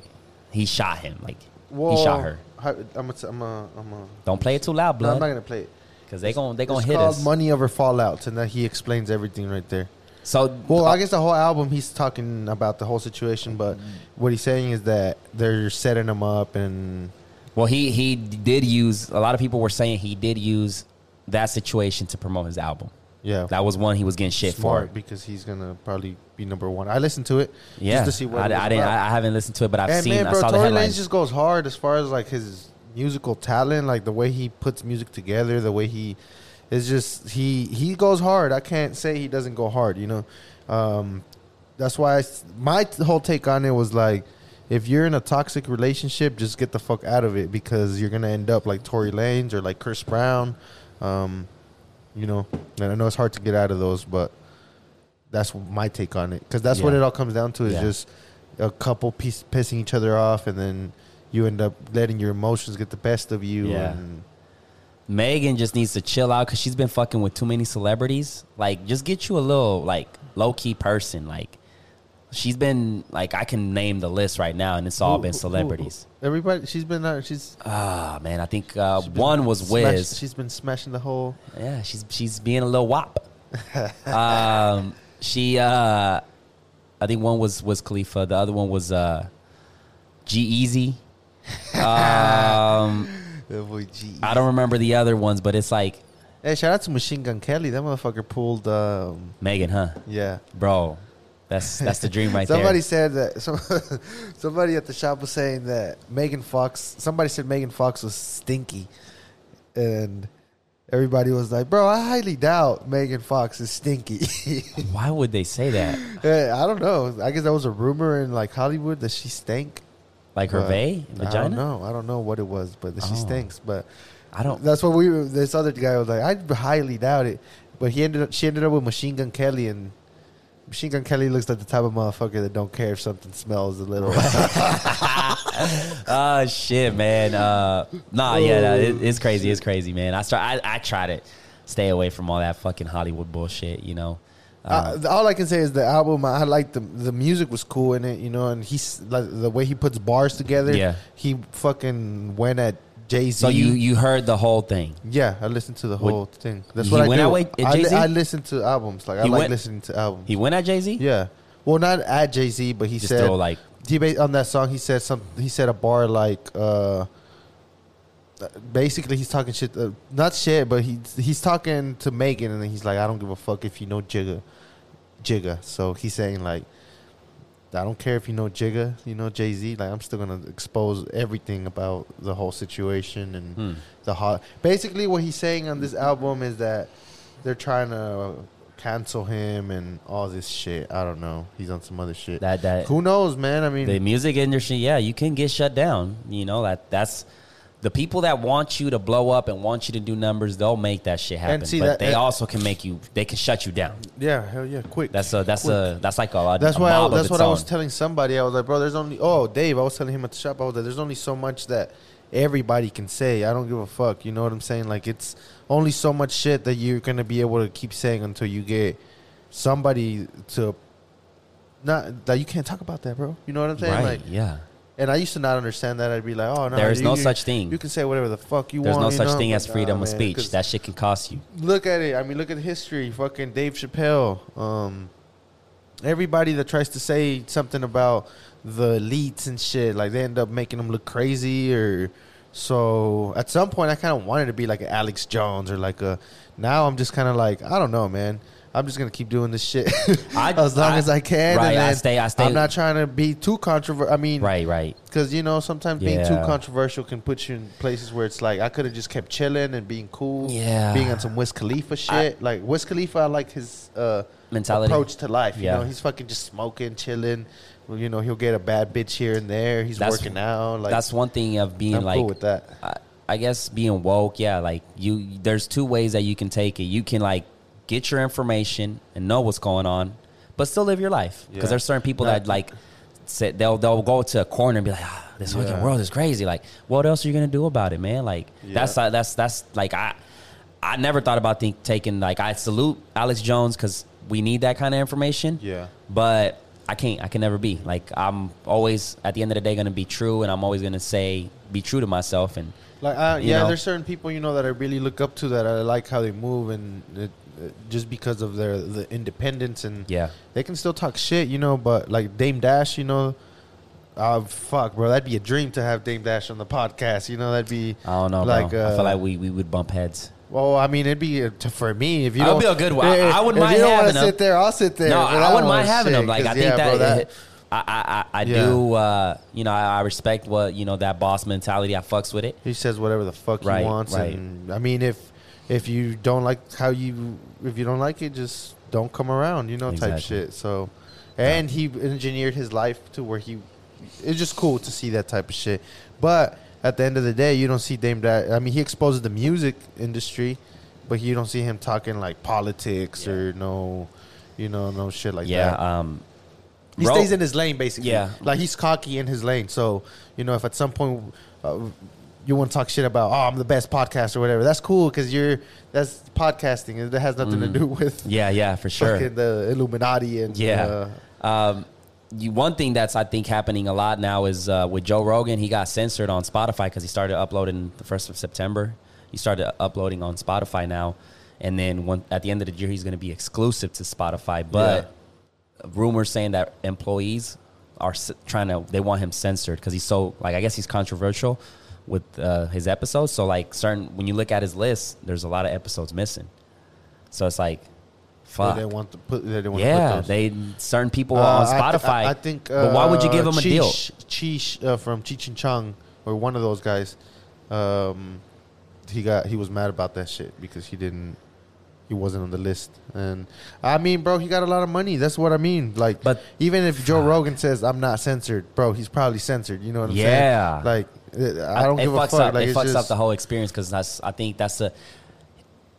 He shot him. Like well, he shot her. I'm a, I'm a, I'm a, Don't play it too loud, no, I'm not gonna play it. because they gon' they gonna it's hit called us. "Money Over Fallouts," and that he explains everything right there. So, Well, I guess the whole album he's talking about the whole situation, but what he's saying is that they're setting him up, and well, he he did use. A lot of people were saying he did use that situation to promote his album. Yeah, That was one he was getting shit smart for. because he's gonna probably be number one. I listened to it Yeah, just to see what I, I didn't. I, I haven't listened to it, but I've and seen. man, I bro, saw the Tory headlines. Lanez just goes hard as far as like his musical talent, like the way he puts music together, the way he is just he he goes hard. I can't say he doesn't go hard. You know, um, that's why I my whole take on it was like. If you're in a toxic relationship, just get the fuck out of it because you're gonna end up like Tory Lanez or like Chris Brown, um, you know. And I know it's hard to get out of those, but that's my take on it because that's what it all comes down to is Yeah. just a couple piece, pissing each other off, and then you end up letting your emotions get the best of you. Yeah. And Megan just needs to chill out because she's been fucking with too many celebrities. Like, just get you a little like low key person. Like, she's been like I can name the list right now, and it's all Who- been celebrities. who- everybody, she's been uh, she's Ah man, I think uh, one was smash- Wiz. she's been smashing the whole. Yeah, she's she's being a little wop. [laughs] um, she uh, I think one was was Khalifa. The other one was uh, G-Eazy. Um, [laughs] The boy G. I don't remember the other ones, but it's like Hey, shout out to Machine Gun Kelly. That motherfucker pulled. Um, Megan, huh, yeah. bro? That's [laughs] that's the dream right somebody there. said that. [laughs] Some, somebody at the shop was saying that Megan Fox. Somebody said Megan Fox was stinky, and everybody was like, "Bro, I highly doubt Megan Fox is stinky." [laughs] Why would they say that? I don't know. I guess that was a rumor in like Hollywood that she stank. Like her but vay, I don't vagina? know. I don't know what it was, but that she Oh. stinks. But I don't. that's what we. This other guy was like, I highly doubt it. But he ended up. She ended up with Machine Gun Kelly, and Machine Gun Kelly looks like the type of motherfucker that don't care if something smells a little. Oh [laughs] [laughs] shit, man. Uh, nah, yeah, no, it, it's crazy. It's crazy, man. I start. I, I try to stay away from all that fucking Hollywood bullshit. You know. Uh, Uh, all I can say is the album. I like the the music was cool in it, you know, and he's like the way he puts bars together. Yeah. he fucking went at Jay Z. so you you heard the whole thing? yeah, I listened to the whole thing. That's what I went do. way I, li-? I listen to albums. Like I He like went- listening to albums. He went at Jay Z. yeah, well, not at Jay Z, but he Just said throw like he on that song. He said some. He said a bar like. uh Basically, he's talking shit. Uh, not shit, but he's he's talking to Megan, and then he's like, "I don't give a fuck if you know Jigga, Jigga." So he's saying like, "I don't care if you know Jigga, you know Jay Z. Like, I'm still gonna expose everything about the whole situation and hmm. the hot." Basically, what he's saying on this album is that they're trying to cancel him and all this shit. I don't know. He's on some other shit. that that Who knows, man? I mean, the music industry. Yeah, you can get shut down. You know that that's. The people that want you to blow up and want you to do numbers, they'll make that shit happen. see but that- they also can make you. They can shut you down. yeah, hell yeah, quick. That's a that's Quick. a that's like a, That's a why. I, that's what I was telling somebody. I was like, bro, there's only. Oh, Dave, I was telling him at the shop. I was like, there's only so much that everybody can say. I don't give a fuck. You know what I'm saying? Like, it's only so much shit that you're gonna be able to keep saying until you get somebody to. Not that you can't talk about that, bro. You know what I'm saying? right? Like, yeah. And I used to not understand that. I'd be like, oh no, There is you- no you- such thing. You can say whatever the fuck you There's want. There's no such know? thing as freedom nah, of man, speech. That shit can cost you. look at it. I mean, look at history. Fucking Dave Chappelle. Um, everybody that tries to say something about the elites and shit, like they end up making them look crazy. Or so at some point, I kind of wanted to be like an Alex Jones or like a. Now I'm just kind of like I don't know, man. I'm just gonna keep doing this shit [laughs] I- as long I- as I can. right, and I stay. I stay. I'm not trying to be too controversial. I mean, Right, right. because you know sometimes being too controversial can put you in places where it's like I could have just kept chilling and being cool. Yeah. being on some Wiz Khalifa shit. like Wiz Khalifa, I like his uh, Mentality. approach to life. Yeah. You know, he's fucking just smoking, chilling. Well, you know, he'll get a bad bitch here and there. He's That's- working out. Like That's one thing of being I'm like. cool with that. I, I guess being woke, yeah. Like you, there's two ways that you can take it. You can like get your information and know what's going on, but still live your life. Because Yeah. there's certain people That- like sit, they'll they'll go to a corner and be like, ah, this fucking Yeah. world is crazy. Like, what else are you gonna do about it, man? Like that's Yeah. uh, that's that's like I I never thought about think, taking like I salute Alex Jones because we need that kind of information. Yeah. But I can't. I can never be like I'm always at the end of the day going to be true, and I'm always going to say be true to myself. And Like, uh, yeah, know? there's certain people you know that I really look up to that I like how they move and it, just because of their the independence and yeah, they can still talk shit, you know. But like Dame Dash, you know, uh, fuck, bro, that'd be a dream to have Dame Dash on the podcast. You know, that'd be I don't know. Like, bro. I uh, feel like we, we would bump heads. well, I mean, it'd be uh, to, for me if you It'll be a good one. I- I wouldn't if mind you having them. sit there, I'll sit there. no, but I wouldn't mind having them. Like I think yeah, that, bro, that I I, I, I Yeah. do. Uh, you know, I, I respect what you know that boss mentality. I fucks with it. he says whatever the fuck Right, he wants, right. and I mean, if if you don't like how you if you don't like it, just don't come around, you know, type shit. So, and he engineered his life to where he. It's just cool to see that type of shit, but at the end of the day, you don't see Dame Dash. I mean, he exposes the music industry, but you don't see him talking like politics Yeah. or no, you know, no shit like yeah. that. Um, He bro- stays in his lane, basically. Yeah. like he's cocky in his lane. So you know, if at some point uh, you want to talk shit about, oh, I'm the best podcast or whatever, that's cool because you're that's podcasting. It has nothing to do with Yeah, yeah, for Mm. sure. the Illuminati and Yeah. uh, Um, you, one thing that's I think happening a lot now is uh, with Joe Rogan. He got censored on Spotify because he started uploading the first of September. He started uploading on Spotify now, and then one, at the end of the year, he's going to be exclusive to Spotify. But rumors saying that employees are trying to they want him censored because he's so like I guess he's controversial with uh, his episodes. So like certain when you look at his list, there's a lot of episodes missing. So it's like, they fuck. didn't want to put. They didn't want to Yeah, they certain people Uh, on Spotify. I, I think. Uh, but why would you give them a deal? Cheech, uh, from Cheech and Chong, or one of those guys. Um, he got he was mad about that shit because he didn't he wasn't on the list. And I mean, bro, he got a lot of money. That's what I mean. Like, But- even if Joe Rogan says I'm not censored, bro, he's probably censored. You know what I'm Yeah. saying? Like, uh, I don't it give a fucks fuck. Up, like, it fucks just, up the whole experience because that's. I think that's a.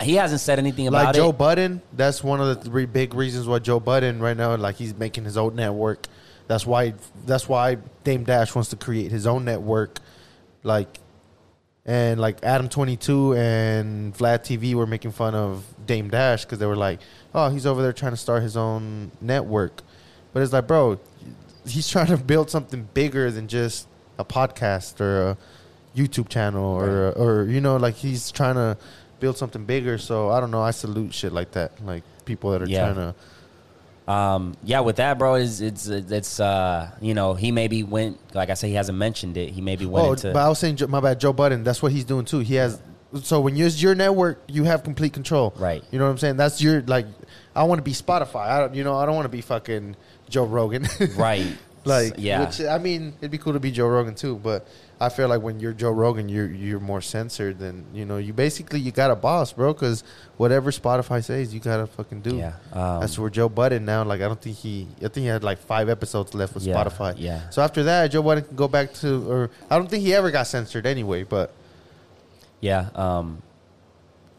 He hasn't said anything about it like Joe it. Budden. That's one of the three big reasons why Joe Budden right now, like, he's making his own network. That's why. That's why Dame Dash wants to create his own network. Like, and like Adam Twenty Two and Vlad TV were making fun of Dame Dash because they were like, "Oh, he's over there trying to start his own network," but it's like, bro, he's trying to build something bigger than just a podcast or a YouTube channel or or you know, like he's trying to build something bigger. So I don't know. I salute shit like that, like people that are Yeah. trying to. Um, yeah, with that, bro, is it's it's uh, you know, he maybe went like I say, he hasn't mentioned it. He maybe went Oh, into but I was saying, my bad, Joe Budden. That's what he's doing too. He has. So when use your network, you have complete control. Right. You know what I'm saying? That's your like. I want to be Spotify. I don't. You know, I don't want to be fucking Joe Rogan. [laughs] right. Like, yeah, Which I mean, it'd be cool to be Joe Rogan too, but I feel like when you're Joe Rogan, you're you're more censored than you know. You basically you got a boss, bro, because whatever Spotify says, you gotta fucking do. yeah. Um, That's where Joe Budden now. Like, I don't think he. I think he had like five episodes left with Yeah, Spotify. yeah. So after that, Joe Budden can go back to, or I don't think he ever got censored anyway. But Yeah. Um,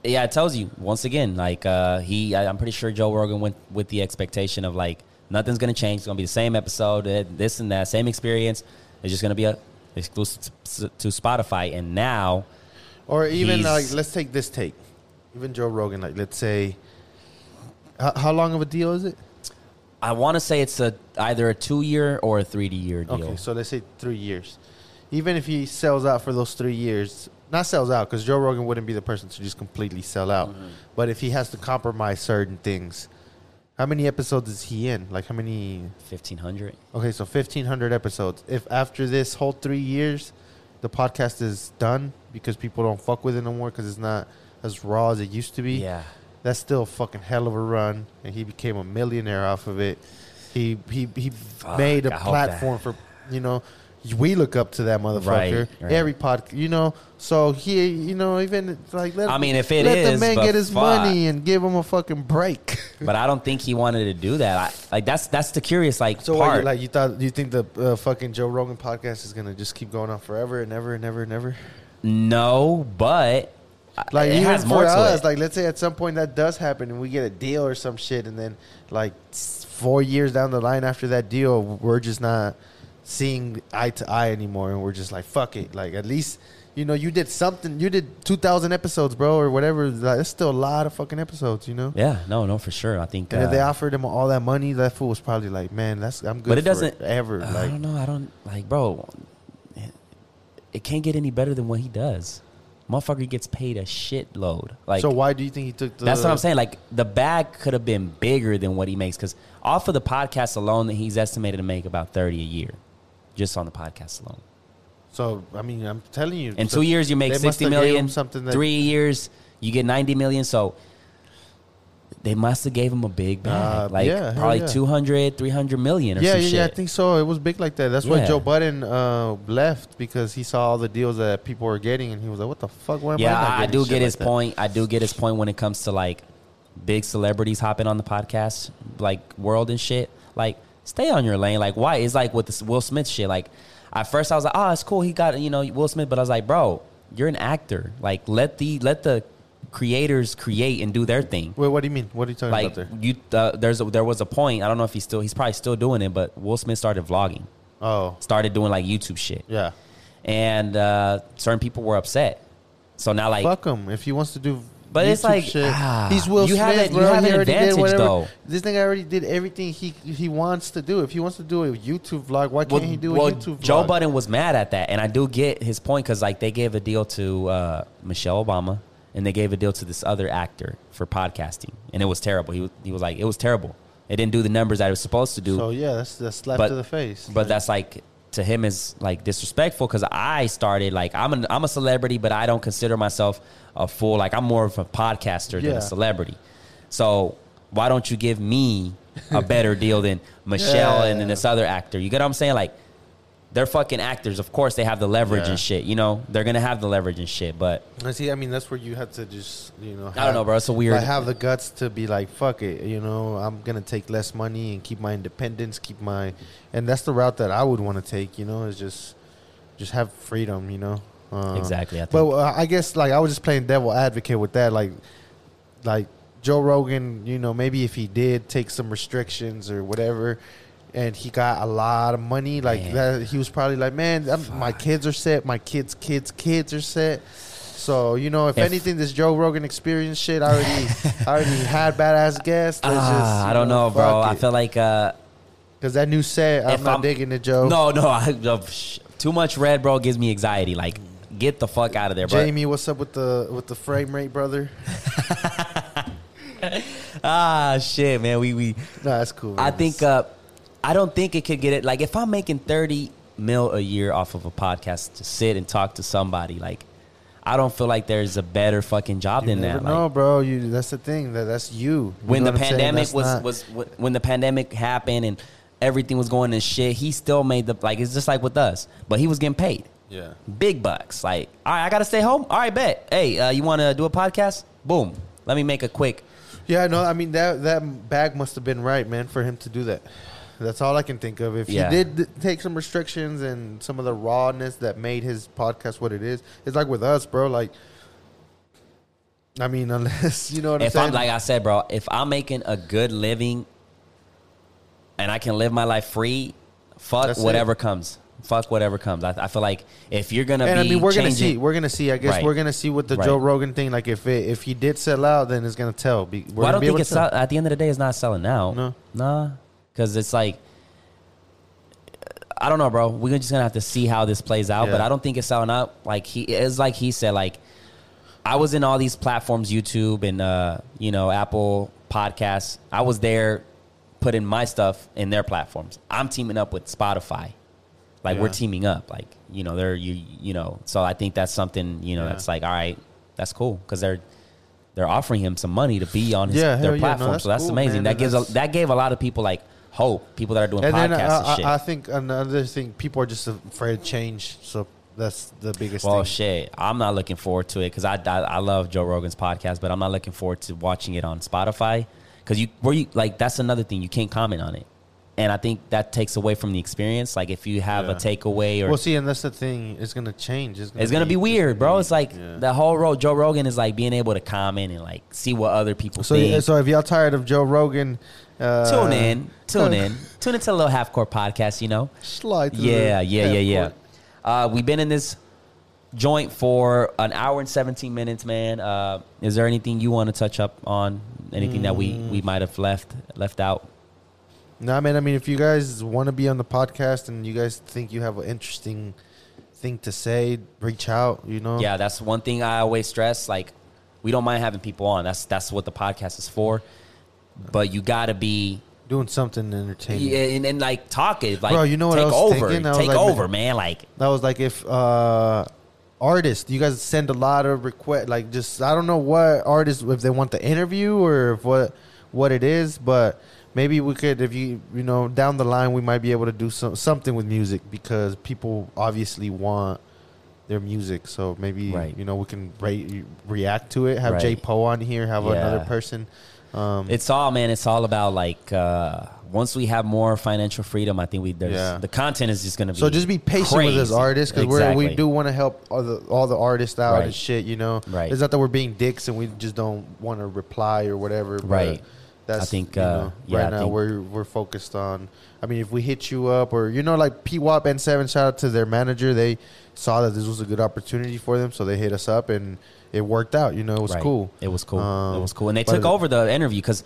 yeah, it tells you once again, like uh, he, I, I'm pretty sure Joe Rogan went with the expectation of like nothing's gonna change. It's gonna be the same episode, eh, this and that, same experience. It's just gonna be a exclusive to, to Spotify. And now, or even like, let's take this take. Even Joe Rogan, like, let's say, how, how long of a deal is it? I want to say it's a either a two year or a three year deal. Okay, so let's say three years. Even if he sells out for those three years, not sells out because Joe Rogan wouldn't be the person to just completely sell out. Mm-hmm. But if he has to compromise certain things, how many episodes is he in? Like how many? Fifteen hundred. Okay, so fifteen hundred episodes. If after this whole three years, the podcast is done because people don't fuck with it no more because it's not as raw as it used to be. Yeah. That's still a fucking hell of a run, and he became a millionaire off of it. He he he made a I platform for you know. We look up to that motherfucker. Right, right. Every pod, you know. So he, you know, even like let. I mean, if it let the man get his fuck. money and give him a fucking break. [laughs] But I don't think he wanted to do that. I, like that's that's the curious like So, part. you, like, you thought? You think the uh, fucking Joe Rogan podcast is gonna just keep going on forever and ever and ever and ever? no, but Like, it even has for us, it. like, let's say at some point that does happen and we get a deal or some shit, and then like four years down the line after that deal, we're just not seeing eye to eye anymore, and we're just like, fuck it. Like, at least. You know, you did something. You did two thousand episodes, bro, or whatever. Like, that's still a lot of fucking episodes, you know. yeah, no, no, for sure. I think. And if they uh, offered him all that money, that fool was probably like, "Man, that's I'm good." But it doesn't ever I like. don't know. I don't like, bro. It, it can't get any better than what he does. Motherfucker gets paid a shitload. Like, so why do you think he took the? that's what I'm saying. Like, the bag could have been bigger than what he makes because off of the podcast alone, that he's estimated to make about thirty a year, just on the podcast alone. So I mean, I'm telling you, In so two years, you make sixty have gave him million. Something that Three years, you get ninety million. So they must have gave him a big bag, Uh, like yeah, probably yeah. 200, 300 million or yeah, yeah, yeah, I think so. It was big like that. That's why Joe Budden uh, left because he saw all the deals that people were getting, and he was like, "What the fuck? Why am yeah, I not I, do get like his that?" point. I do get his point when it comes to like big celebrities hopping on the podcast, like world and shit. Like, stay on your lane. Like, why? It's like with this Will Smith shit. Like, at first I was like, oh, it's cool. He got you know Will Smith, but I was like, bro, you're an actor. Like, let the let the creators create and do their thing. Wait, what do you mean? What are you talking Like about there? you, uh, there's a, there was a point. I don't know if he's still he's probably still doing it, but Will Smith started vlogging, Oh, started doing like YouTube shit, yeah. and uh, certain people were upset. So now like Fuck him if he wants to do. But it's YouTube like, shit. ah, he's Will you Smith. have an- you bro. have He an already did advantage, whatever- though. This nigga already did everything he he wants to do. If he wants to do a YouTube vlog, why can't he do well, a YouTube vlog? Joe Budden was mad at that, and I do get his point because like they gave a deal to uh, Michelle Obama, and they gave a deal to this other actor for podcasting, and it was terrible. He was, he was like, it was terrible. It didn't do the numbers that it was supposed to do. So yeah, that's that's slap But- to the face. But that's like to him is like disrespectful because I started like I'm an, I'm a celebrity, but I don't consider myself a full like I'm more of a podcaster than a celebrity. So why don't you give me a [laughs] better deal than Michelle and then this other actor? You get what I'm saying? Like they're fucking actors. Of course, they have the leverage Yeah. and shit. You know, they're gonna have the leverage and shit. But I see. I mean, that's where you have to just, you know, I don't know, bro. It's a weird. like, have the guts to be like, fuck it. You know, I'm gonna take less money and keep my independence, keep my, and that's the route that I would want to take. You know, is just, just have freedom. You know. Um, Exactly, I think. But uh, I guess like I was just playing devil advocate with that. Like, like Joe Rogan. You know, maybe if he did take some restrictions or whatever. And he got a lot of money, like Man. that. He was probably like, "Man, I'm, my kids are set. My kids' kids' kids are set." So you know, if, If- anything, this Joe Rogan experience shit, I already, I already [laughs] had badass guests. Ah, just, I don't know, bro. fuck I feel like uh, because that new set, I'm not I'm- digging it, Joe. no, no. I, uh, sh- too much red, bro, gives me anxiety. Like, get the fuck out of there, bro. Jamie, what's up with the with the frame rate, brother? [laughs] Ah, shit, man. We we. No, that's cool. I think uh, I don't think it could get it. Like if I'm making thirty mil a year off of a podcast to sit and talk to somebody, like I don't feel like there's a better fucking job you than never that. know, Like, bro. You that's the thing that that's you. You when the what I'm saying? pandemic was not- was when the pandemic happened and everything was going to shit, he still made the like it's just like with us, but he was getting paid yeah. big bucks. Like, all right, I gotta stay home. All right, bet. Hey, uh, you want to do a podcast? Boom. Let me make a quick. Yeah, no, I mean that that bag must have been right, man, for him to do that. That's all I can think of. If Yeah. he did take some restrictions and some of the rawness that made his podcast what it is, it's like with us, bro. Like, I mean, [laughs] unless you know what I'm if saying. I'm like I said, bro, if I'm making a good living and I can live my life free, fuck That's whatever it. comes. Fuck whatever comes. I, I feel like if you're gonna and be I mean, we're gonna see. We're gonna see. I guess Right. we're gonna see with the Right. Joe Rogan thing. Like, if it, if he did sell out, then it's gonna tell. Be, Well, I don't think it's sell- at the end of the day, it's not selling out. No. nah, because it's like I don't know, bro. We're just gonna have to see how this plays out. But I don't think it's selling out. Like he it's like he said. Like I was in all these platforms, YouTube and uh, you know Apple Podcasts. I was there putting my stuff in their platforms. I'm teaming up with Spotify. Like we're teaming up. Like you know they're you you know. So I think that's something you know Yeah. that's like all right. That's cool because they're they're offering him some money to be on his, Yeah, their yeah. No, platform. that's so that's cool, amazing. man. That gives a, that gave a lot of people like hope. People that are doing And podcasts then uh, and shit. I, I think another thing, people are just afraid of change. So that's the biggest well, thing. shit, I'm not looking forward to it because I, I I love Joe Rogan's podcast, but I'm not looking forward to watching it on Spotify because you where you like that's another thing you can't comment on it, and I think that takes away from the experience. Like if you have a takeaway or Well, see, and that's the thing. It's gonna change. It's gonna, it's gonna be weird, bro. It's like yeah. the whole road. Joe Rogan is like being able to comment and like see what other people So, think. so if y'all tired of Joe Rogan, uh, tune in, [laughs] tune in, tune into a little half court podcast. You know, Slide. through yeah, yeah, yeah, yeah. Uh, we've been in this joint for an hour and 17 minutes, man. Uh, is there anything you want to touch up on? Anything that we, Mm. we might have left left out? No, man. I mean, if you guys want to be on the podcast and you guys think you have an interesting thing to say, reach out. You know. Yeah, that's one thing I always stress. Like, we don't mind having people on. That's that's what the podcast is for. But you got to be Doing something entertaining. yeah, and, and like talk it. Like, Bro, you know what I take was over, thinking? I was take like, over, man. Like, That was like if uh artists, you guys send a lot of request like just I don't know what artists if they want the interview or if what what it is, but maybe we could if you you know down the line we might be able to do some something with music because people obviously want their music. So maybe Right. you know we can re- react to it. Have Right. J Poe on here. Have Yeah. another person. Um, It's all man. It's all about like uh, once we have more financial freedom, I think we there's Yeah. the content is just gonna be so just be patient with us crazy. artists because Exactly. we do want to help all the all the artists out Right. and shit. You know, Right. It's not that we're being dicks and we just don't want to reply or whatever. but Right. That's I think, you uh, know, yeah, right I now we're we're focused on. I mean, if we hit you up or you know, like P Wop and Seven, shout out to their manager. They saw that this was a good opportunity for them, so they hit us up and it worked out. You know, it was Right. cool. It was cool. Um, it was cool, and they took over the interview because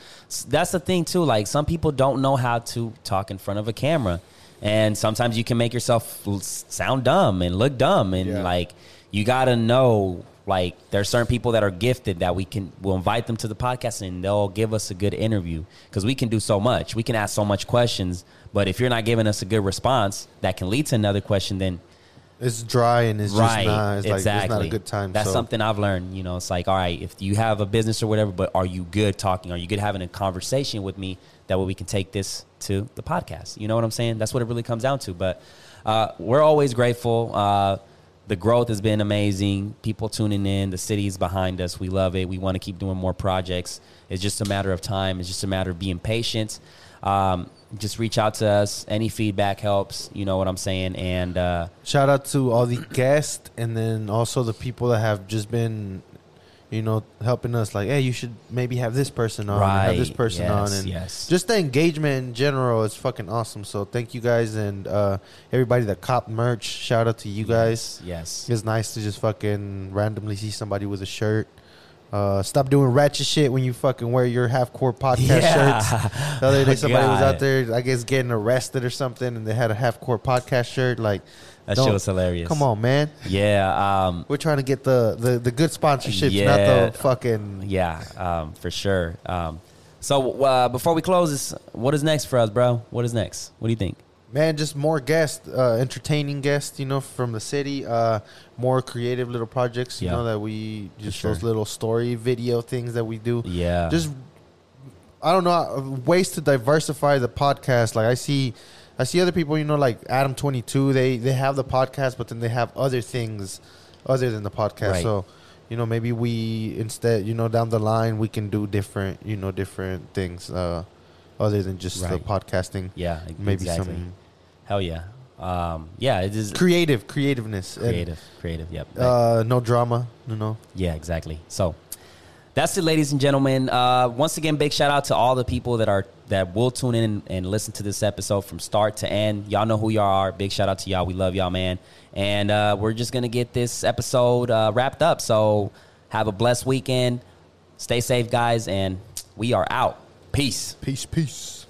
that's the thing too. Like some people don't know how to talk in front of a camera, and sometimes you can make yourself sound dumb and look dumb, and Yeah. like you gotta know. Like there's certain people that are gifted that we can we'll invite them to the podcast and they'll give us a good interview because we can do so much. We can ask so much questions, but if you're not giving us a good response that can lead to another question, then it's dry and it's right, just not. It's exactly. like it's not a good time. That's so. something I've learned. You know, it's like, all right, if you have a business or whatever, but are you good talking? Are you good having a conversation with me? That way we can take this to the podcast. You know what I'm saying? That's what it really comes down to. But uh, we're always grateful. Uh, the growth has been amazing. People tuning in. The city's behind us. We love it. We want to keep doing more projects. It's just a matter of time. It's just a matter of being patient. Um, just reach out to us. Any feedback helps. You know what I'm saying? And uh, Shout out to all the guests and then also the people that have just been, you know, helping us. Like, hey, you should maybe have this person on, or have this person Yes, on, and yes. just the engagement in general is fucking awesome. So thank you guys and uh, everybody that copped merch. Shout out to you guys. yes, It's nice to just fucking randomly see somebody with a shirt. Uh, stop doing ratchet shit when you fucking wear your half core podcast shirts. [laughs] The other day, somebody was out there, I guess, getting arrested or something, and they had a half core podcast shirt. Like, that don't- shit was hilarious. come on, man. Yeah, um, We're trying to get the the, the good sponsorships, Yeah. not the fucking. yeah, um, for sure. Um, so uh, before we close this, what is next for us, bro? What is next? What do you think? Man, just more guests, uh, entertaining guests, you know, from the city. Uh, more creative little projects, you Yeah. know, that we just sure. those little story video things that we do. Yeah, Just, I don't know, ways to diversify the podcast. Like I see, I see other people, you know, like Adam Twenty Two. They they have the podcast, but then they have other things other than the podcast. Right. So, you know, maybe we instead, you know, down the line, we can do different, you know, different things uh, other than just the podcasting. yeah, Maybe exactly. some Hell yeah, um, yeah. It is creative, creativeness, and, creative, creative. Yep. uh, no drama, you know. Yeah, exactly. So that's it, ladies and gentlemen. Uh, once again, big shout out to all the people that are that will tune in and listen to this episode from start to end. Y'all know who y'all are. Big shout out to y'all. We love y'all, man. And uh, we're just gonna get this episode uh, wrapped up. So have a blessed weekend. Stay safe, guys, and we are out. Peace. Peace, peace.